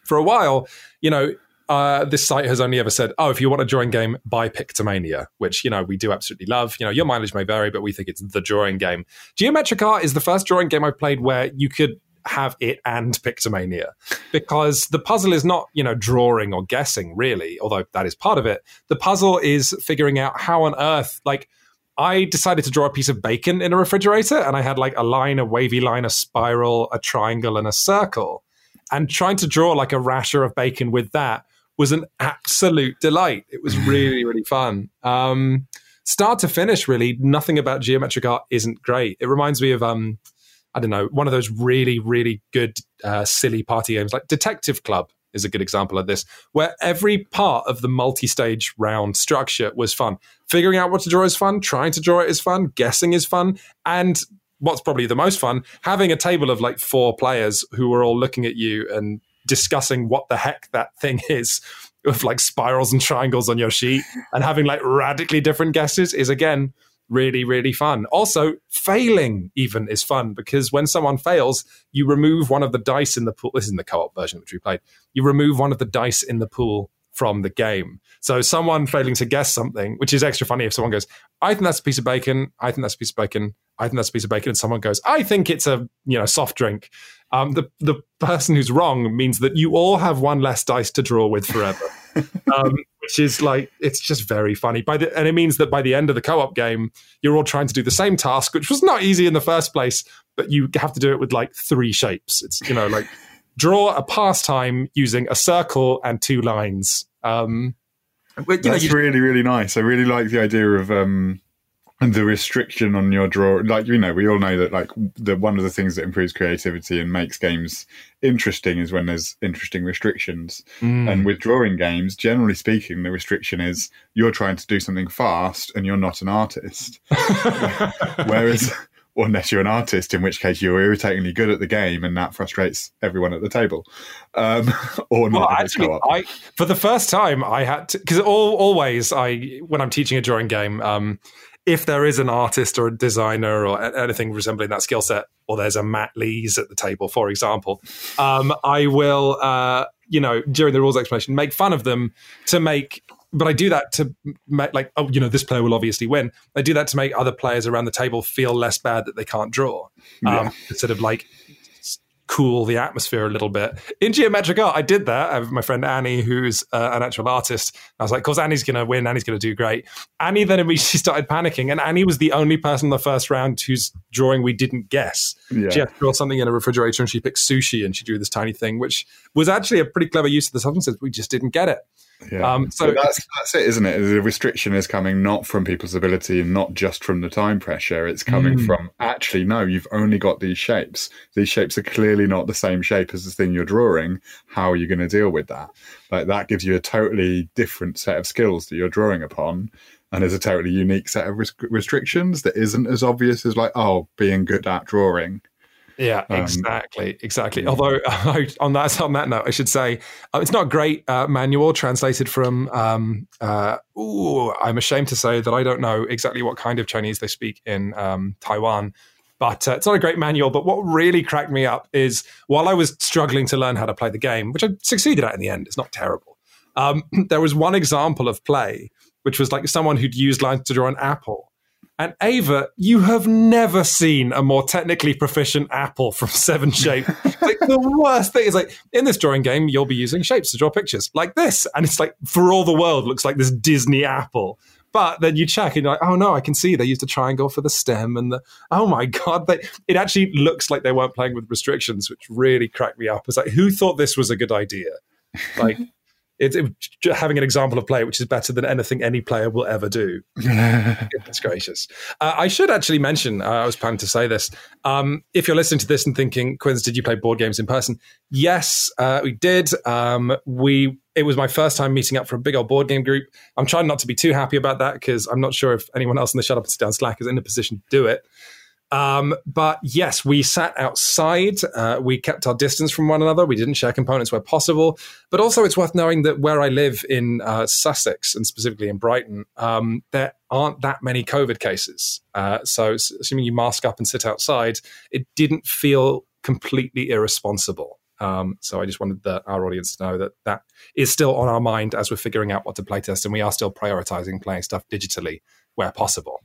for a while, you know, uh, this site has only ever said, "Oh, if you want a drawing game, buy Pictomania," which you know we do absolutely love. You know, your mileage may vary, but we think it's the drawing game. Geometric Art is the first drawing game I've played where you could have it and Pictomania because the puzzle is not you know drawing or guessing really, although that is part of it. The puzzle is figuring out how on earth like. I decided to draw a piece of bacon in a refrigerator, and I had like a line, a wavy line, a spiral, a triangle, and a circle. And trying to draw like a rasher of bacon with that was an absolute delight. It was really, really fun. Um, start to finish, really, nothing about geometric art isn't great. It reminds me of, um, I don't know, one of those really, really good, uh, silly party games like Detective Club is a good example of this, where every part of the multi stage round structure was fun. Figuring out what to draw is fun, trying to draw it is fun, guessing is fun, and what's probably the most fun, having a table of like four players who are all looking at you and discussing what the heck that thing is with like spirals and triangles on your sheet and having like radically different guesses is again really really fun. Also failing even is fun because when someone fails you remove one of the dice in the pool this is in the co-op version which we played you remove one of the dice in the pool from the game. So someone failing to guess something which is extra funny if someone goes i think that's a piece of bacon. I think that's a piece of bacon. I think that's a piece of bacon. And someone goes i think it's a you know soft drink. Um, the the person who's wrong means that you all have one less dice to draw with forever, um, which is like it's just very funny. By the and it means that by the end of the co-op game, you're all trying to do the same task, which was not easy in the first place, but you have to do it with like three shapes. It's you know like draw a pastime using a circle and two lines. Um,
you That's know, you, really really nice. I really like the idea of. Um and the restriction on your draw like you know we all know that like the one of the things that improves creativity and makes games interesting is when there's interesting restrictions mm. and with drawing games generally speaking the restriction is you're trying to do something fast and you're not an artist whereas unless you're an artist in which case you're irritatingly good at the game and that frustrates everyone at the table um, or not well, actually,
I, for the first time i had to because always i when i'm teaching a drawing game um, if there is an artist or a designer or anything resembling that skill set, or there's a Matt Lees at the table, for example, um, I will, uh, you know, during the rules explanation, make fun of them to make. But I do that to make, like, oh, you know, this player will obviously win. I do that to make other players around the table feel less bad that they can't draw. Um, yeah. Sort of like cool the atmosphere a little bit. In geometric art, I did that. I have my friend Annie, who's uh, an actual artist. I was like, "Cause Annie's going to win. Annie's going to do great." Annie then immediately started panicking, and Annie was the only person in the first round whose drawing we didn't guess. Yeah. She had to draw something in a refrigerator, and she picked sushi, and she drew this tiny thing, which was actually a pretty clever use of the substances. We just didn't get it.
Yeah. Um, so but that's that's it, isn't it? The restriction is coming not from people's ability and not just from the time pressure. It's coming mm. from actually no, you've only got these shapes. These shapes are clearly not the same shape as the thing you're drawing. How are you going to deal with that? Like that gives you a totally different set of skills that you're drawing upon, and is a totally unique set of res- restrictions that isn't as obvious as like oh, being good at drawing
yeah, um, exactly, exactly. Although on that on that note, I should say uh, it's not a great uh, manual translated from. Um, uh, ooh, I'm ashamed to say that I don't know exactly what kind of Chinese they speak in um, Taiwan, but uh, it's not a great manual. But what really cracked me up is while I was struggling to learn how to play the game, which I succeeded at in the end, it's not terrible. Um, there was one example of play, which was like someone who'd used lines to draw an apple and Ava, you have never seen a more technically proficient apple from Seven Shape. like the worst thing is like in this drawing game, you'll be using shapes to draw pictures like this, and it's like for all the world looks like this Disney apple. But then you check and you're like, oh no, I can see they used a triangle for the stem and the oh my god, they, it actually looks like they weren't playing with restrictions, which really cracked me up. It's like who thought this was a good idea? Like it's it, having an example of play which is better than anything any player will ever do. Goodness gracious! Uh, I should actually mention. Uh, I was planning to say this. Um, if you're listening to this and thinking, Quinns, did you play board games in person? Yes, uh, we did. Um, we. It was my first time meeting up for a big old board game group. I'm trying not to be too happy about that because I'm not sure if anyone else in the Shut Up and Sit Down Slack is in a position to do it. Um, but yes, we sat outside. Uh, we kept our distance from one another. We didn't share components where possible. But also, it's worth knowing that where I live in uh, Sussex, and specifically in Brighton, um, there aren't that many COVID cases. Uh, so, assuming you mask up and sit outside, it didn't feel completely irresponsible. Um, so I just wanted the, our audience to know that that is still on our mind as we're figuring out what to playtest, and we are still prioritizing playing stuff digitally where possible.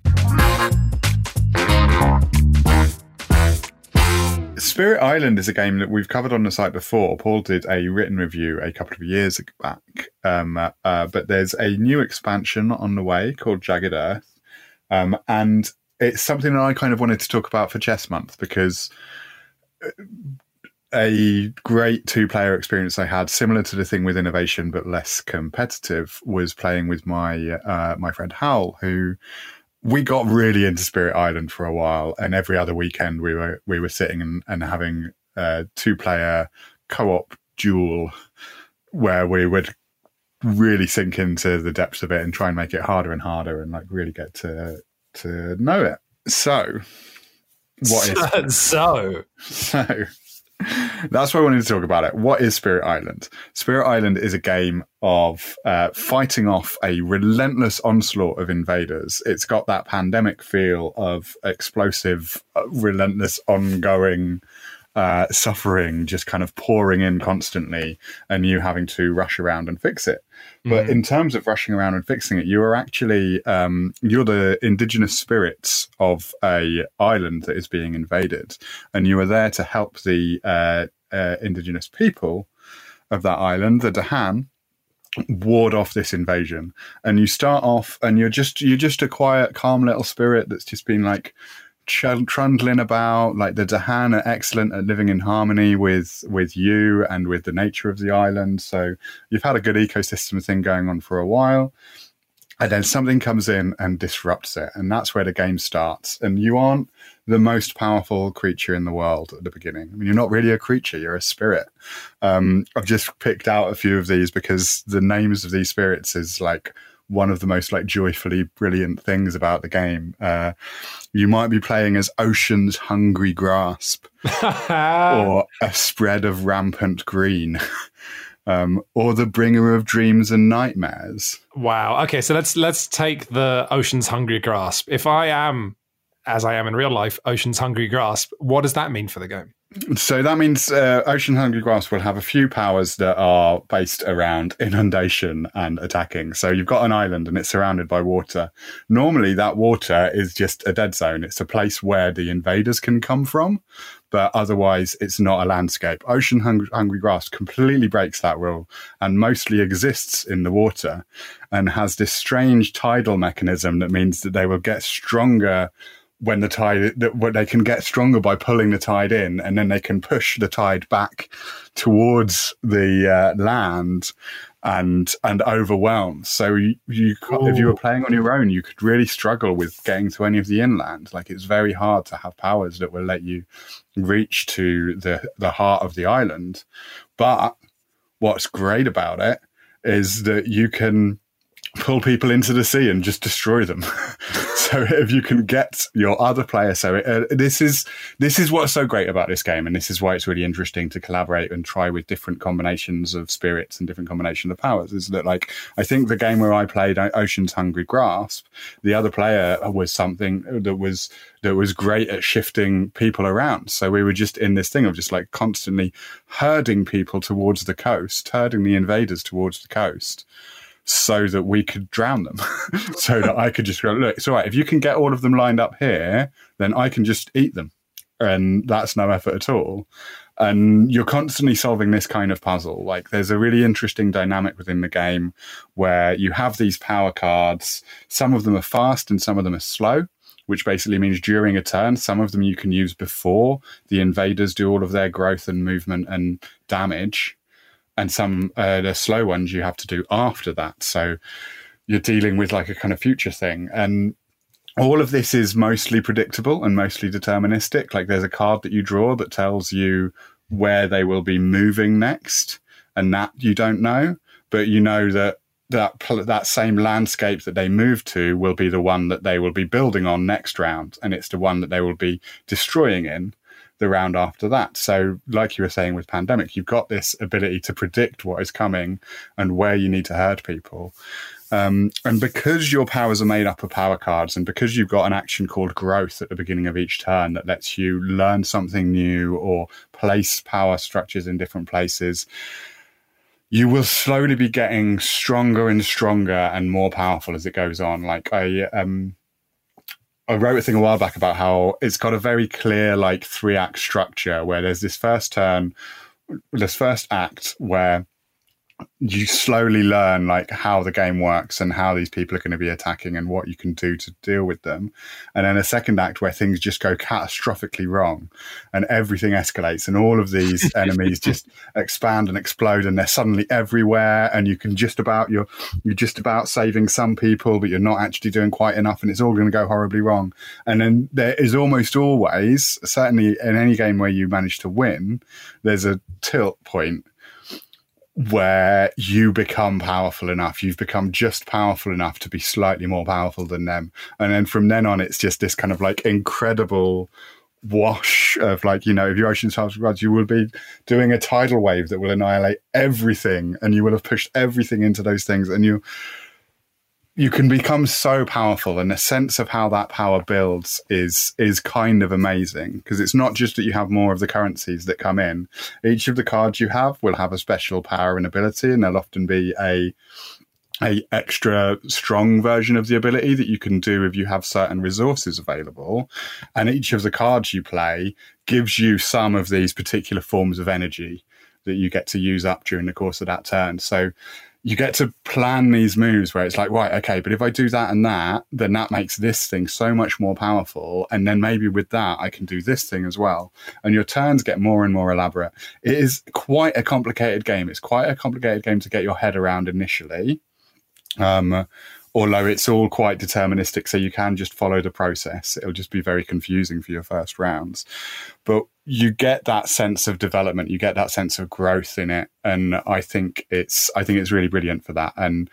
Spirit Island is a game that we've covered on the site before. Paul did a written review a couple of years back, um, uh, but there's a new expansion on the way called Jagged Earth, um, and it's something that I kind of wanted to talk about for Chess Month because uh, a great two-player experience I had, similar to the thing with innovation but less competitive, was playing with my uh, my friend Hal, who we got really into Spirit Island for a while, and every other weekend we were we were sitting and, and having a two player co op duel where we would really sink into the depths of it and try and make it harder and harder and like really get to to know it. So,
what is so
so? That's why I wanted to talk about it. What is Spirit Island? Spirit Island is a game of uh, fighting off a relentless onslaught of invaders. It's got that pandemic feel of explosive, uh, relentless, ongoing uh, suffering just kind of pouring in constantly and you having to rush around and fix it. But mm. in terms of rushing around and fixing it, you are actually um, you're the indigenous spirits of a island that is being invaded, and you are there to help the uh, uh, indigenous people of that island, the Dahan, ward off this invasion. And you start off, and you're just you're just a quiet, calm little spirit that's just been like trundling about. Like the Dahan are excellent at living in harmony with with you and with the nature of the island. So you've had a good ecosystem thing going on for a while. And then something comes in and disrupts it. And that's where the game starts. And you aren't the most powerful creature in the world at the beginning. I mean, you're not really a creature, you're a spirit. Um, I've just picked out a few of these because the names of these spirits is like one of the most like joyfully brilliant things about the game. Uh, you might be playing as Ocean's Hungry Grasp or a spread of rampant green. Um, or the bringer of dreams and nightmares.
Wow. Okay, so let's let's take the ocean's hungry grasp. If I am, as I am in real life, ocean's hungry grasp, what does that mean for the game?
So that means uh, Ocean Hungry Grasp will have a few powers that are based around inundation and attacking. So you've got an island and it's surrounded by water. Normally, that water is just a dead zone. It's a place where the invaders can come from, but otherwise, it's not a landscape. Ocean Hungry, Grasp completely breaks that rule and mostly exists in the water and has this strange tidal mechanism that means that they will get stronger when the tide that what they can get stronger by pulling the tide in and then they can push the tide back towards the uh, land and and overwhelmed. So you, you if you were playing on your own, you could really struggle with getting to any of the inland. Like it's very hard to have powers that will let you reach to the the heart of the island. But what's great about it is that you can pull people into the sea and just destroy them. so if you can get your other player, so it, uh, this is this is what's so great about this game, and this is why it's really interesting to collaborate and try with different combinations of spirits and different combinations of powers. Is that like I think the game where I played Ocean's Hungry Grasp, the other player was something that was that was great at shifting people around. So we were just in this thing of just like constantly herding people towards the coast, herding the invaders towards the coast so that we could drown them. so that I could just go, look, it's all right. If you can get all of them lined up here, then I can just eat them. And that's no effort at all. And you're constantly solving this kind of puzzle. Like there's a really interesting dynamic within the game where you have these power cards. Some of them are fast and some of them are slow which basically means during a turn, some of them you can use before the invaders do all of their growth and movement and damage and some uh, the slow ones you have to do after that. So you're dealing with like a kind of future thing, and all of this is mostly predictable and mostly deterministic. Like there's a card that you draw that tells you where they will be moving next, and that you don't know, but you know that that that same landscape that they move to will be the one that they will be building on next round, and it's the one that they will be destroying in the round after that. So, like you were saying with pandemic, you've got this ability to predict what is coming and where you need to hurt people. Um, and because your powers are made up of power cards, and because you've got an action called growth at the beginning of each turn that lets you learn something new or place power structures in different places, you will slowly be getting stronger and stronger and more powerful as it goes on. Like I, um, I wrote a thing a while back about how it's got a very clear like three act structure where there's this first turn, this first act where you slowly learn like how the game works and how these people are going to be attacking and what you can do to deal with them. And then a second act where things just go catastrophically wrong and everything escalates and all of these enemies just expand and explode and they're suddenly everywhere and you can just about you're you're just about saving some people but you're not actually doing quite enough and it's all going to go horribly wrong. And then there is almost always certainly in any game where you manage to win there's a tilt point where you become powerful enough. You've become just powerful enough to be slightly more powerful than them. And then from then on, it's just this kind of like incredible wash of like, you know, if you're Ocean's Hungry Grasp, you will be doing a tidal wave that will annihilate everything and you will have pushed everything into those things. And you, you can become so powerful and the sense of how that power builds is is kind of amazing because it's not just that you have more of the currencies that come in. Each of the cards you have will have a special power and ability and there'll often be a a extra strong version of the ability that you can do if you have certain resources available. And each of the cards you play gives you some of these particular forms of energy that you get to use up during the course of that turn. So you get to plan these moves where it's like, right, okay, but if I do that and that, then that makes this thing so much more powerful. And then maybe with that, I can do this thing as well. And your turns get more and more elaborate. It is quite a complicated game. It's quite a complicated game to get your head around initially. Um, although it's all quite deterministic, so you can just follow the process. It'll just be very confusing for your first rounds. But you get that sense of development, you get that sense of growth in it. And I think it's I think it's really brilliant for that. And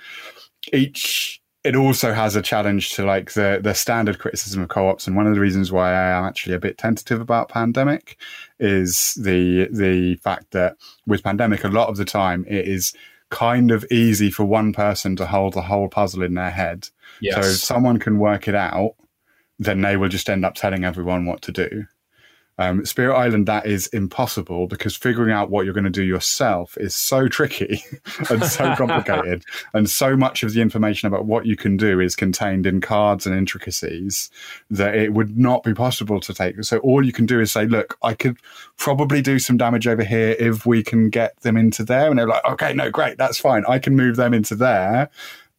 each it also has a challenge to like the the standard criticism of co-ops and one of the reasons why I am actually a bit tentative about pandemic is the the fact that with pandemic a lot of the time it is kind of easy for one person to hold the whole puzzle in their head. Yes. So if someone can work it out, then they will just end up telling everyone what to do. Um, Spirit Island, that is impossible because figuring out what you're going to do yourself is so tricky and so complicated. and so much of the information about what you can do is contained in cards and intricacies that it would not be possible to take. So all you can do is say, look, I could probably do some damage over here if we can get them into there. And they're like, okay, no, great, that's fine. I can move them into there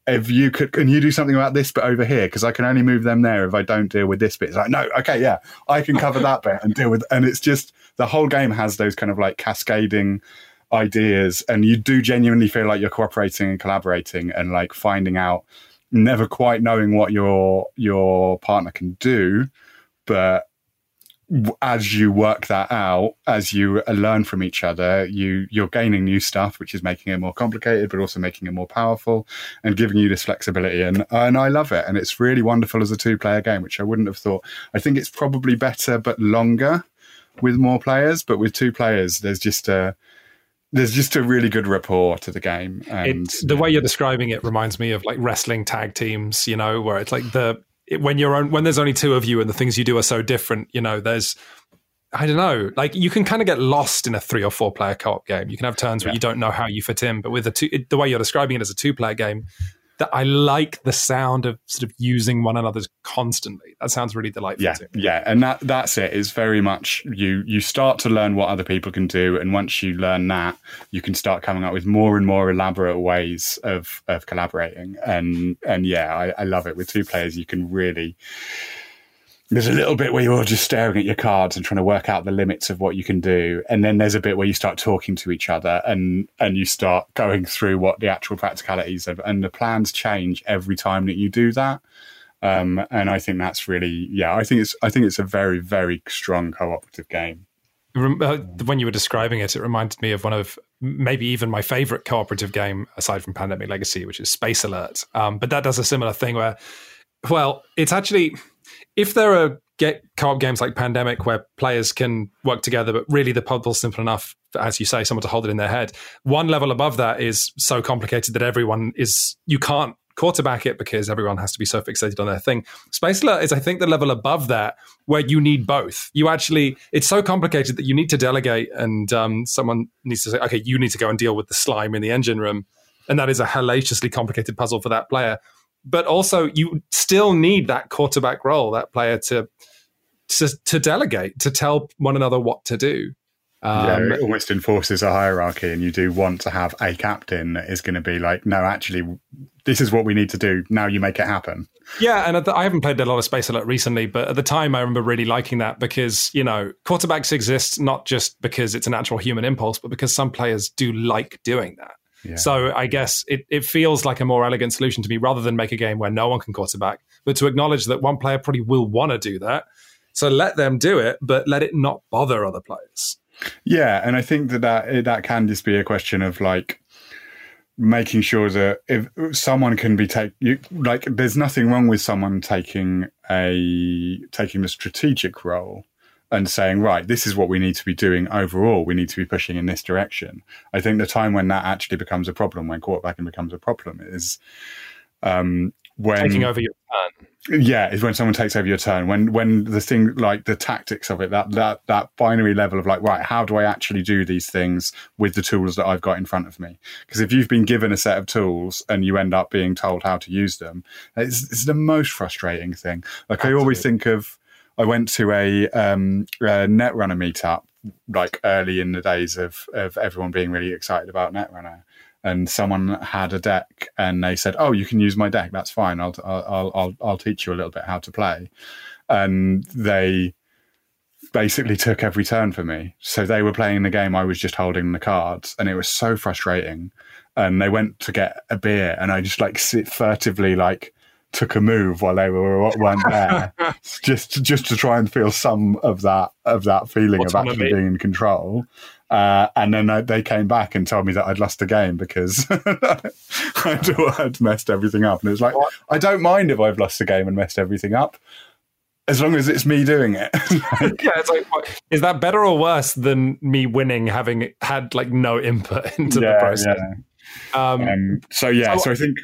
if you could, can you do something about this bit over here? Because I can only move them there if I don't deal with this bit. It's like, no, okay, yeah, I can cover that bit and deal with. And it's just the whole game has those kind of like cascading ideas and you do genuinely feel like you're cooperating and collaborating and like finding out never quite knowing what your your partner can do but as you work that out, as you uh, learn from each other, you you're gaining new stuff, which is making it more complicated, but also making it more powerful and giving you this flexibility. And and I love it, and it's really wonderful as a two player game, which I wouldn't have thought. I think it's probably better but longer with more players, but with two players, there's just a there's just a really good rapport to the game. And
it, the way you're describing it reminds me of like wrestling tag teams, you know, where it's like the it, when you're on, when there's only two of you and the things you do are so different, you know, there's I don't know, like you can kind of get lost in a three or four player co-op game. You can have turns yeah. where you don't know how you fit in, but with a two, the way you're describing it as a two player game, that I like the sound of sort of using one another's constantly. That sounds really delightful.
Yeah, yeah, and that that's it. Is very much you you start to learn what other people can do, and once you learn that, you can start coming up with more and more elaborate ways of of collaborating. And and yeah, I, I love it. With two players, you can really there's a little bit where you're just staring at your cards and trying to work out the limits of what you can do and then there's a bit where you start talking to each other and and you start going through what the actual practicalities of and the plans change every time that you do that. Um, and i think that's really yeah i think it's i think it's a very very strong cooperative game.
Uh, when you were describing it it reminded me of one of maybe even my favorite cooperative game aside from pandemic legacy which is space alert. Um, but that does a similar thing where well it's actually if there are get co-op games like Pandemic where players can work together, but really the puzzle's simple enough, as you say, someone to hold it in their head. One level above that is so complicated that everyone is you can't quarterback it because everyone has to be so fixated on their thing. Space Alert is, I think, the level above that where you need both. You actually, it's so complicated that you need to delegate, and um, someone needs to say, okay, you need to go and deal with the slime in the engine room. And that is a hellaciously complicated puzzle for that player but also you still need that quarterback role, that player to to, to delegate, to tell one another what to do.
Um, yeah, it almost enforces a hierarchy, and you do want to have a captain that is going to be like, no, actually, this is what we need to do. Now you make it happen.
Yeah, and the, I haven't played a lot of Space Alert recently, but at the time I remember really liking that because you know quarterbacks exist not just because it's a natural human impulse, but because some players do like doing that. So I guess it, it feels like a more elegant solution to me rather than make a game where no one can quarterback, but to acknowledge that one player probably will want to do that. So let them do it, but let it not bother other players.
Yeah, and I think that that, that can just be a question of like making sure that if someone can be take you like there's nothing wrong with someone taking a taking the strategic role and saying, right, this is what we need to be doing overall. We need to be pushing in this direction. I think the time when that actually becomes a problem, when quarterbacking becomes a problem, is um, when
taking over your turn.
Yeah, is when someone takes over your turn. When when the thing like the tactics of it, that that that binary level of like, right, how do I actually do these things with the tools that I've got in front of me? Because if you've been given a set of tools and you end up being told how to use them, it's, it's the most frustrating thing. Like Absolutely. I always think of I went to a, um, a Netrunner meetup like early in the days of, of everyone being really excited about Netrunner. And someone had a deck, and they said, "Oh, you can use my deck. That's fine. I'll I'll I'll I'll teach you a little bit how to play." And they basically took every turn for me. So they were playing the game. I was just holding the cards, and it was so frustrating. And they went to get a beer, and I just like sit furtively, like took a move while they were weren't there, just just to try and feel some of that of that feeling Autonomy. of actually being in control. Uh, and then I, they came back and told me that I'd lost the game because I'd, I'd, messed everything up. And it's like, what? I don't mind if I've lost the game and messed everything up, as long as it's me doing it.
like, yeah, it's like, is that better or worse than me winning, having had like no input into yeah, the process?
Yeah. Um, um, so yeah, so, so I think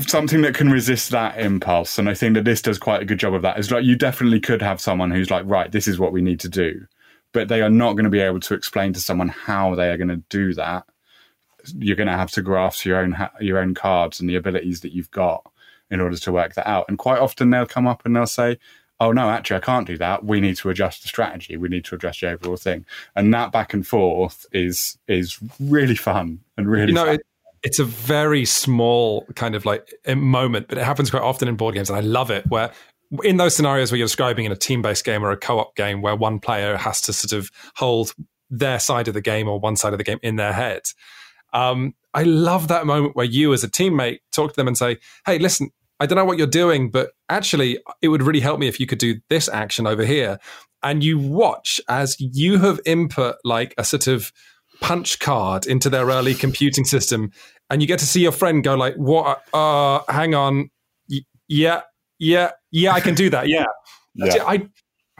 something that can resist that impulse. And I think that this does quite a good job of that. Is like you definitely could have someone who's like, right, this is what we need to do, but they are not going to be able to explain to someone how they are going to do that. You're going to have to grasp your own your own cards and the abilities that you've got in order to work that out. And quite often they'll come up and they'll say, "Oh no, actually, I can't do that. We need to adjust the strategy. We need to adjust the overall thing." And that back and forth is is really fun and really. You know, it,
it's a very small kind of like moment, but it happens quite often in board games, and I love it. Where in those scenarios where you're describing in a team-based game or a co-op game, where one player has to sort of hold their side of the game or one side of the game in their head. Um, I love that moment where you, as a teammate, talk to them and say, "Hey, listen, I don't know what you're doing, but actually, it would really help me if you could do this action over here." And you watch as you have input like a sort of punch card into their early computing system, and you get to see your friend go like, "What? Uh, hang on, y- yeah, yeah, yeah, I can do that. Yeah, yeah. I,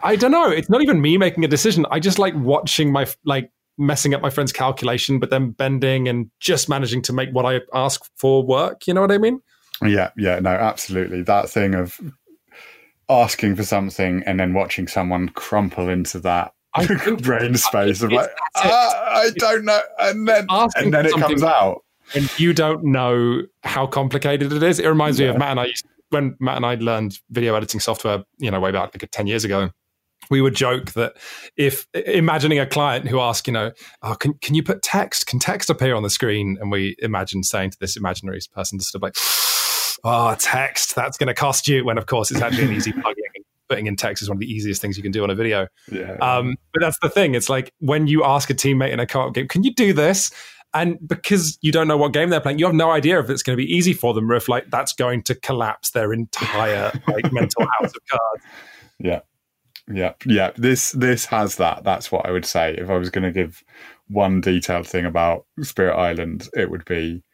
I don't know. It's not even me making a decision. I just like watching my like messing up my friend's calculation, but then bending and just managing to make what I ask for work. You know what I mean?
Yeah, yeah, no, absolutely. That thing of asking for something and then watching someone crumple into that brain space of like, ah, I don't know, and then and then it comes out,
and you don't know how complicated it is. It reminds yeah. me of Matt and I used, when Matt and I learned video editing software, you know, way back like ten years ago we would joke that if imagining a client who asks, you know, oh, can, can you put text? Can text appear on the screen? And we imagine saying to this imaginary person, just sort of like, oh, text, that's going to cost you. When of course it's actually an easy plugin. Putting in text is one of the easiest things you can do on a video. Yeah. Um, but that's the thing. It's like when you ask a teammate in a co-op game, can you do this? And because you don't know what game they're playing, you have no idea if it's going to be easy for them or if like that's going to collapse their entire like mental house of cards.
Yeah. Yeah, yeah. This this has that. That's what I would say. If I was going to give one detailed thing about Spirit Island, it would be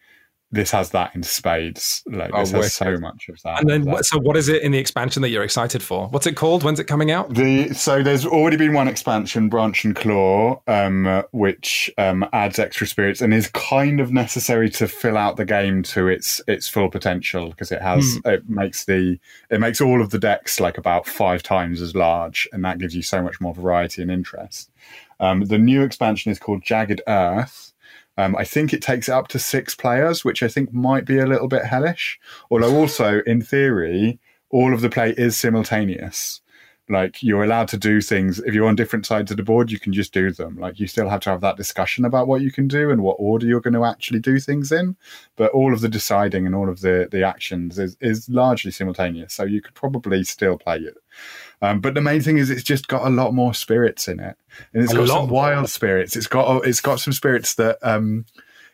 this has that in spades. Like oh, this has so much of that.
And then, what, so what is it in the expansion that you're excited for? What's it called? When's it coming out?
The so there's already been one expansion, Branch and Claw, um, which um, adds extra spirits and is kind of necessary to fill out the game to its its full potential because it has hmm. it makes the it makes all of the decks like about five times as large, and that gives you so much more variety and interest. Um, the new expansion is called Jagged Earth um, I think it takes up to six players, which I think might be a little bit hellish. Although also, in theory, all of the play is simultaneous. Like you're allowed to do things if you're on different sides of the board, you can just do them. Like you still have to have that discussion about what you can do and what order you're going to actually do things in. But all of the deciding and all of the the actions is is largely simultaneous. So you could probably still play it. Um, but the main thing is it's just got a lot more spirits in it, and it's a got some wild more. spirits. It's got it's got some spirits that um,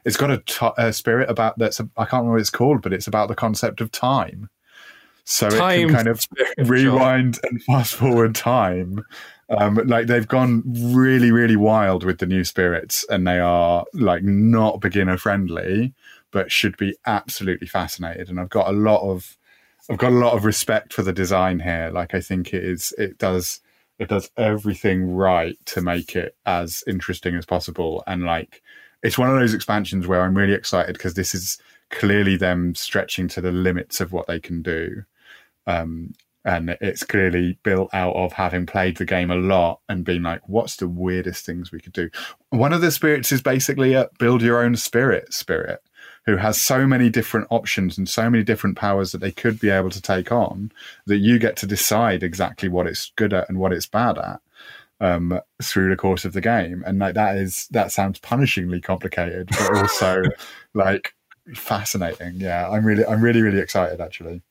it's got a, t- a spirit about that's I can't remember what it's called, but it's about the concept of time. So time it can kind of rewind sure. and fast forward time. Um, like they've gone really, really wild with the new spirits, and they are like not beginner friendly, but should be absolutely fascinated. And I've got a lot of I've got a lot of respect for the design here. Like I think it is it does it does everything right to make it as interesting as possible. And like it's one of those expansions where I'm really excited because this is clearly them stretching to the limits of what they can do. Um, and it's clearly built out of having played the game a lot and being like, what's the weirdest things we could do? One of the spirits is basically a build your own spirit spirit who has so many different options and so many different powers that they could be able to take on that you get to decide exactly what it's good at and what it's bad at um, through the course of the game. And like that is that sounds punishingly complicated, but also like fascinating. Yeah, I'm really I'm really really excited actually.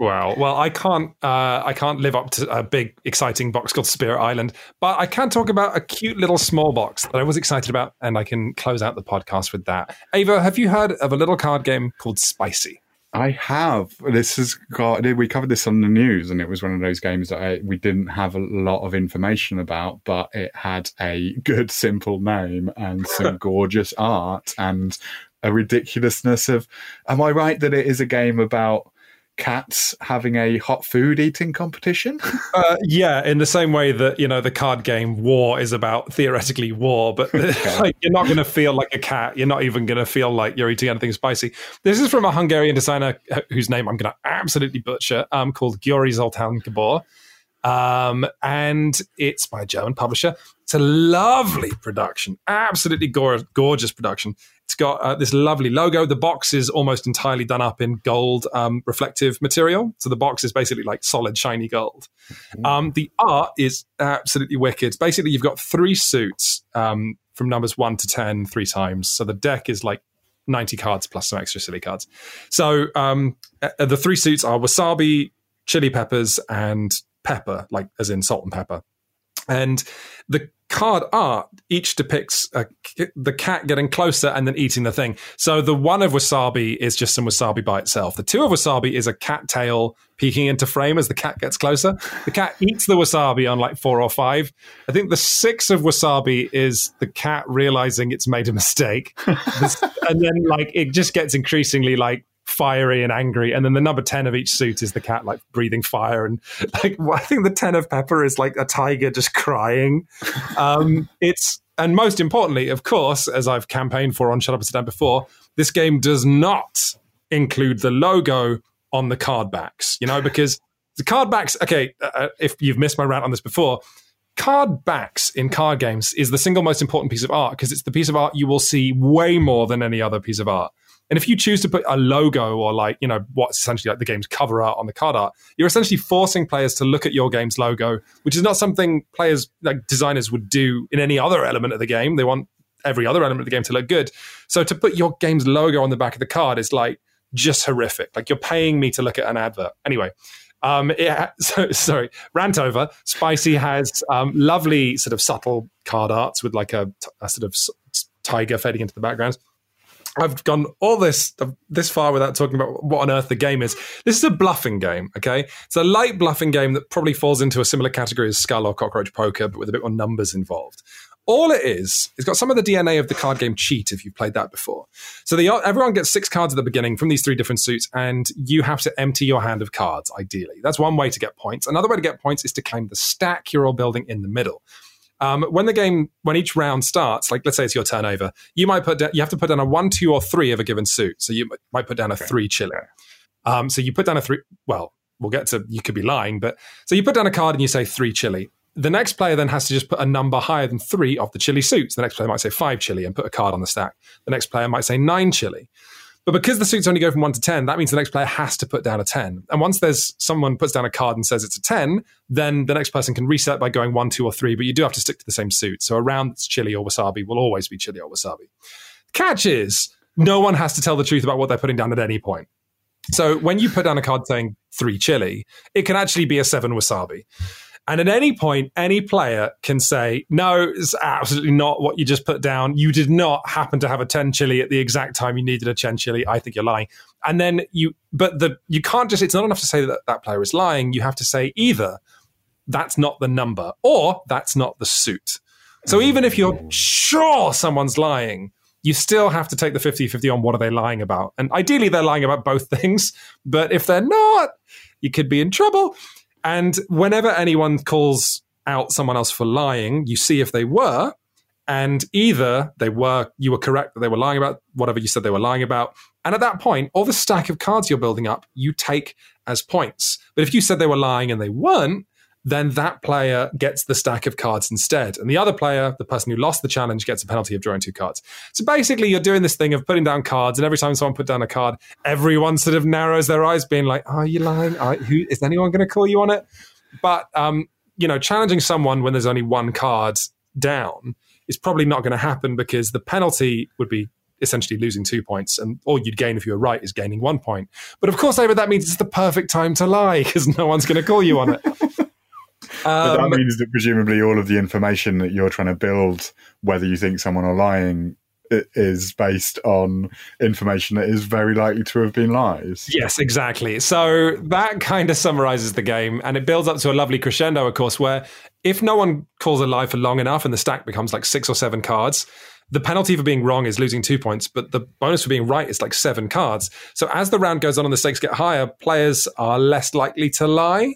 Wow. Well, I can't. Uh, I can't live up to a big, exciting box called Spirit Island, but I can talk about a cute little small box that I was excited about, and I can close out the podcast with that. Ava, have you heard of a little card game called Spicy?
I have. This has got. We covered this on the news, and it was one of those games that I, we didn't have a lot of information about, but it had a good, simple name and some gorgeous art and a ridiculousness of. Am I right that it is a game about? Cats having a hot food eating competition?
uh, yeah, in the same way that you know the card game War is about theoretically war, but okay. like, you're not going to feel like a cat. You're not even going to feel like you're eating anything spicy. This is from a Hungarian designer whose name I'm going to absolutely butcher, um, called Gyuri Zoltán Gabor. Um, and it's by a German publisher. It's a lovely production, absolutely gorgeous production. It's got uh, this lovely logo. The box is almost entirely done up in gold um, reflective material. So the box is basically like solid, shiny gold. Mm-hmm. Um, the art is absolutely wicked. Basically, you've got three suits um, from numbers one to ten three times. So the deck is like 90 cards plus some extra silly cards. So um, uh, the three suits are wasabi, chili peppers, and pepper, like as in salt and pepper. And the card art each depicts a, the cat getting closer and then eating the thing. So the one of wasabi is just some wasabi by itself. The two of wasabi is a cat tail peeking into frame as the cat gets closer. The cat eats the wasabi on like four or five. I think the six of wasabi is the cat realizing it's made a mistake. and then like it just gets increasingly like fiery and angry. And then the number 10 of each suit is the cat like breathing fire. And like, I think the 10 of pepper is like a tiger just crying. Um, it's, and most importantly, of course, as I've campaigned for on Shut Up and Sit Down before, this game does not include the logo on the card backs, you know, because the card backs, okay, uh, uh if you've missed my rant on this before, card backs in card games is the single most important piece of art because it's the piece of art you will see way more than any other piece of art. And if you choose to put a logo or like, you know, what's essentially like the game's cover art on the card art, you're essentially forcing players to look at your game's logo, which is not something players like designers would do in any other element of the game. They want every other element of the game to look good. So to put your game's logo on the back of the card is like just horrific. Like you're paying me to look at an advert. Anyway, um, it, so, sorry, rant over. Spicy has um, lovely sort of subtle card arts with like a, a sort of tiger fading into the background. I've gone all this this far without talking about what on earth the game is. This is a bluffing game, okay? It's a light bluffing game that probably falls into a similar category as Skull or Cockroach Poker, but with a bit more numbers involved. All it is, it's got some of the DNA of the card game Cheat, if you've played that before. So the, everyone gets six cards at the beginning from these three different suits, and you have to empty your hand of cards, ideally. That's one way to get points. Another way to get points is to claim the stack you're all building in the middle. Um, when the game, when each round starts, like let's say it's your turnover, you might put down, you have to put down a one, two, or three of a given suit. So you might put down a okay. three chili. Um, so you put down a three. Well, we'll get to. You could be lying, but so you put down a card and you say three chili. The next player then has to just put a number higher than three of the chili suits. The next player might say five chili and put a card on the stack. The next player might say nine chili. But because the suits only go from one to 10, that means the next player has to put down a 10. And once there's someone puts down a card and says it's a 10, then the next person can reset by going one, two, or three, but you do have to stick to the same suit. So a round that's chili or wasabi will always be chili or wasabi. Catch is no one has to tell the truth about what they're putting down at any point. So when you put down a card saying three chili, it can actually be a seven wasabi. And at any point, any player can say, no, it's absolutely not what you just put down. You did not happen to have a 10 chili at the exact time you needed a 10 chili. I think you're lying. And then you, but the, you can't just, it's not enough to say that that player is lying. You have to say either that's not the number or that's not the suit. So even if you're mm. sure someone's lying, you still have to take the 50 50 on what are they lying about. And ideally, they're lying about both things. But if they're not, you could be in trouble. And whenever anyone calls out someone else for lying, you see if they were, and either they were, you were correct that they were lying about whatever you said they were lying about. And at that point, all the stack of cards you're building up, you take as points. But if you said they were lying and they weren't, then that player gets the stack of cards instead. And the other player, the person who lost the challenge, gets a penalty of drawing two cards. So basically, you're doing this thing of putting down cards, and every time someone put down a card, everyone sort of narrows their eyes, being like, Are you lying? Are, who, is anyone going to call you on it? But, um, you know, challenging someone when there's only one card down is probably not going to happen because the penalty would be essentially losing two points, and all you'd gain if you were right is gaining one point. But of course, David, that means it's the perfect time to lie because no one's going to call you on it.
but that um, means that presumably all of the information that you're trying to build, whether you think someone are lying, is based on information that is very likely to have been lies.
Yes, exactly. So that kind of summarizes the game, and it builds up to a lovely crescendo, of course, where if no one calls a lie for long enough and the stack becomes like six or seven cards, the penalty for being wrong is losing two points, but the bonus for being right is like seven cards. So as the round goes on and the stakes get higher, players are less likely to lie.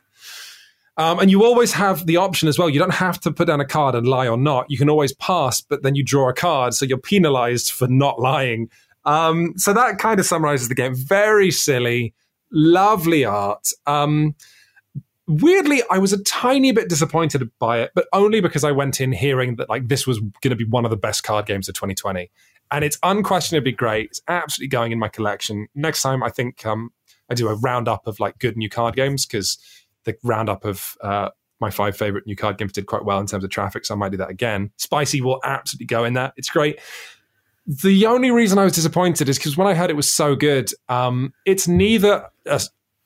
Um, and you always have the option as well. You don't have to put down a card and lie or not. You can always pass, but then you draw a card, so you're penalized for not lying. Um, so that kind of summarizes the game. Very silly, lovely art. Um, weirdly, I was a tiny bit disappointed by it, but only because I went in hearing that like this was going to be one of the best card games of 2020, and it's unquestionably great. It's absolutely going in my collection. Next time, I think um, I do a roundup of like good new card games because the roundup of uh, my five favorite new card games did quite well in terms of traffic, so I might do that again. Spicy will absolutely go in there. It's great. The only reason I was disappointed is because when I heard it was so good, um, it's neither a,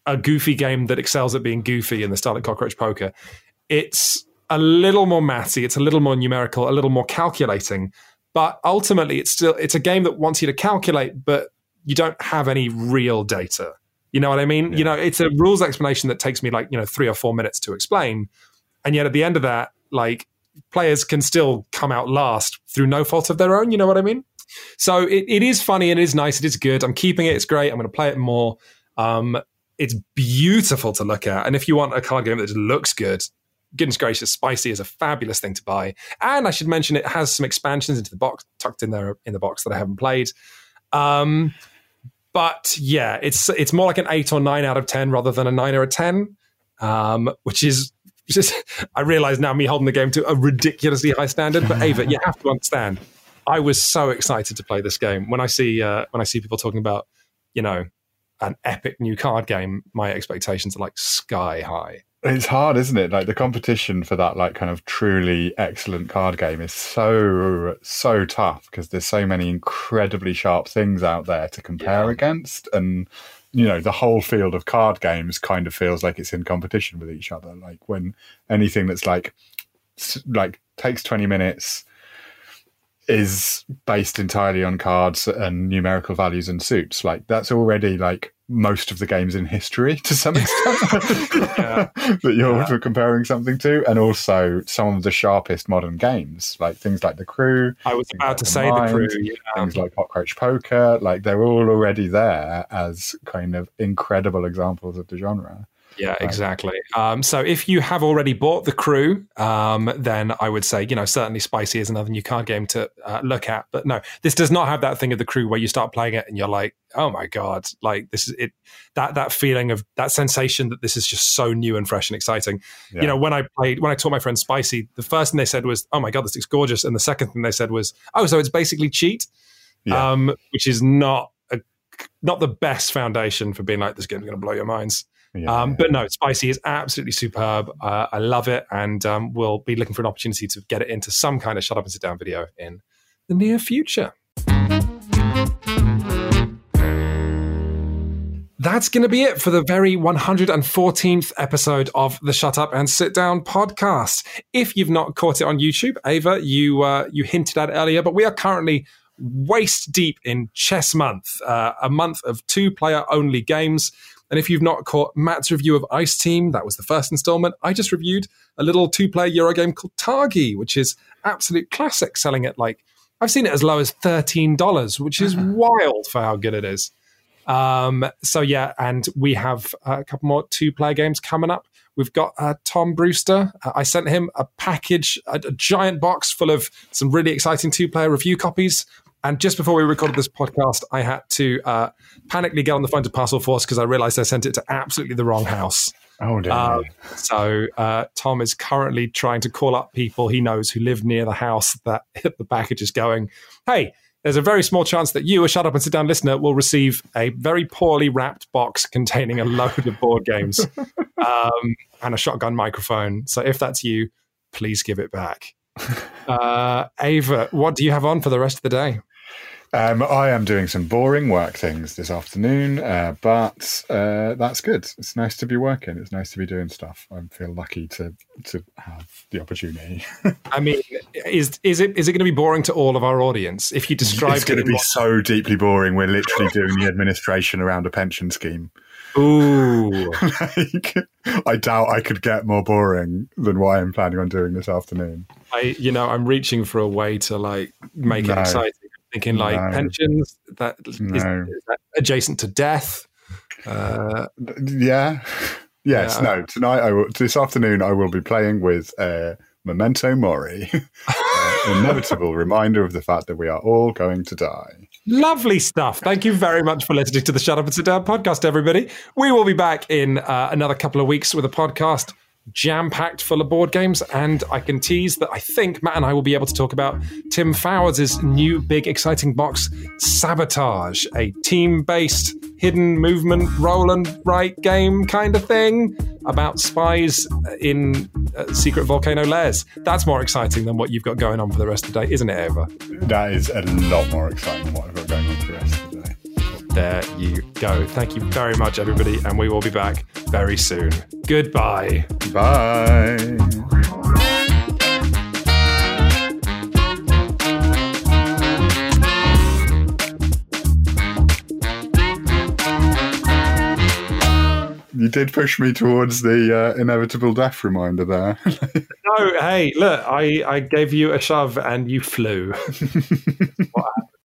a, goofy game that excels at being goofy in the style of Cockroach Poker. It's a little more mathy, it's a little more numerical, a little more calculating. But ultimately, it's still it's a game that wants you to calculate, but you don't have any real data. You know what I mean? Yeah. You know, it's a rules explanation that takes me like you know three or four minutes to explain, and yet at the end of that, like players can still come out last through no fault of their own. You know what I mean? So it, it is funny and it is nice. It is good. I'm keeping it. It's great. I'm going to play it more. Um, it's beautiful to look at. And if you want a card game that just looks good, goodness gracious, Spicy is a fabulous thing to buy. And I should mention it has some expansions into the box tucked in there in the box that I haven't played. Um, but yeah, it's it's more like an eight or nine out of ten rather than a nine or a ten, um, which is just I realize now me holding the game to a ridiculously high standard. But Ava, you have to understand, I was so excited to play this game when I see uh, when I see people talking about you know an epic new card game. My expectations are like sky high.
It's hard, isn't it? Like the competition for that, like kind of truly excellent card game is so so tough because there's so many incredibly sharp things out there to compare yeah. against, and you know the whole field of card games kind of feels like it's in competition with each other. Like when anything that's like like takes twenty minutes is based entirely on cards and numerical values and suits. Like that's already like most of the games in history to some extent that you're yeah. comparing something to, and also some of the sharpest modern games, like things like the Crew.
I was about like to the say Mind, the Crew. Yeah.
Things like Cockroach Poker, like they're all already there as kind of incredible examples of the genre.
Yeah, exactly. Um, so if you have already bought the crew, um, then I would say, you know, certainly Spicy is another new card game to uh, look at. But no, this does not have that thing of the crew where you start playing it and you're like, oh my god, like this is it. That that feeling of that sensation that this is just so new and fresh and exciting. Yeah. You know, when I played, when I taught my friend Spicy, the first thing they said was, oh my god, this looks gorgeous, and the second thing they said was, oh, so it's basically cheat, yeah. um, which is not a, not the best foundation for being like this game's going to blow your minds. Yeah, um, but no, Spicy is absolutely superb. Uh, I love it, and um, we'll be looking for an opportunity to get it into some kind of shut up and sit down video in the near future. That's going to be it for the very 114th episode of the Shut Up and Sit Down podcast. If you've not caught it on YouTube, Ava, you uh, you hinted at earlier, but we are currently waist deep in Chess Month, uh, a month of two player only games. And if you've not caught Matt's review of Ice Team, that was the first installment, I just reviewed a little two player Euro game called Targi, which is absolute classic, selling at like, I've seen it as low as $13, which is uh-huh. wild for how good it is. Um, so yeah, and we have a couple more two player games coming up. We've got uh, Tom Brewster. Uh, I sent him a package, a, a, giant box full of some really exciting two player review copies and just before we recorded this podcast, I had to uh, panically get on the phone to Parcelforce because I realized I sent it to absolutely the wrong house.
Oh, dear. Uh,
so uh, Tom is currently trying to call up people he knows who live near the house that the package is going. Hey, there's a very small chance that you, a shut up and sit down listener, will receive a very poorly wrapped box containing a load of board games um, and a shotgun microphone. So if that's you, please give it back. Uh, Ava, what do you have on for the rest of the day?
Um, I am doing some boring work things this afternoon, uh, but uh, that's good. It's nice to be working. It's nice to be doing stuff. I feel lucky to to have the opportunity.
I mean, is is it is it going to be boring to all of our audience if you describe?
It's going to be so deeply boring. We're literally doing the administration around a pension scheme.
Ooh.
like, I doubt I could get more boring than what I'm planning on doing this afternoon.
I, you know, I'm reaching for a way to like make no. it exciting thinking like no. pensions that, no. is, is that adjacent to death
uh, yeah yes yeah. no tonight i will this afternoon i will be playing with uh, memento mori uh, inevitable reminder of the fact that we are all going to die
Lovely stuff. Thank you very much for listening to the Shut Up and Sit Down podcast, everybody. We will be back in uh, another couple of weeks with a podcast jam packed full of board games. And I can tease that I think Matt and I will be able to talk about Tim Fowers' new big exciting box, Sabotage, a team based hidden movement roll and write game kind of thing about spies in uh, secret volcano lairs. That's more exciting than what you've got going on for the rest of the day, isn't it, Ava?
That is a lot more exciting than what I've got going on for the rest
there you go. Thank you very much, everybody, and we will be back very soon. Goodbye.
Bye. you did push me towards the uh, inevitable death reminder there.
no, hey, look, I, I gave you a shove and you flew.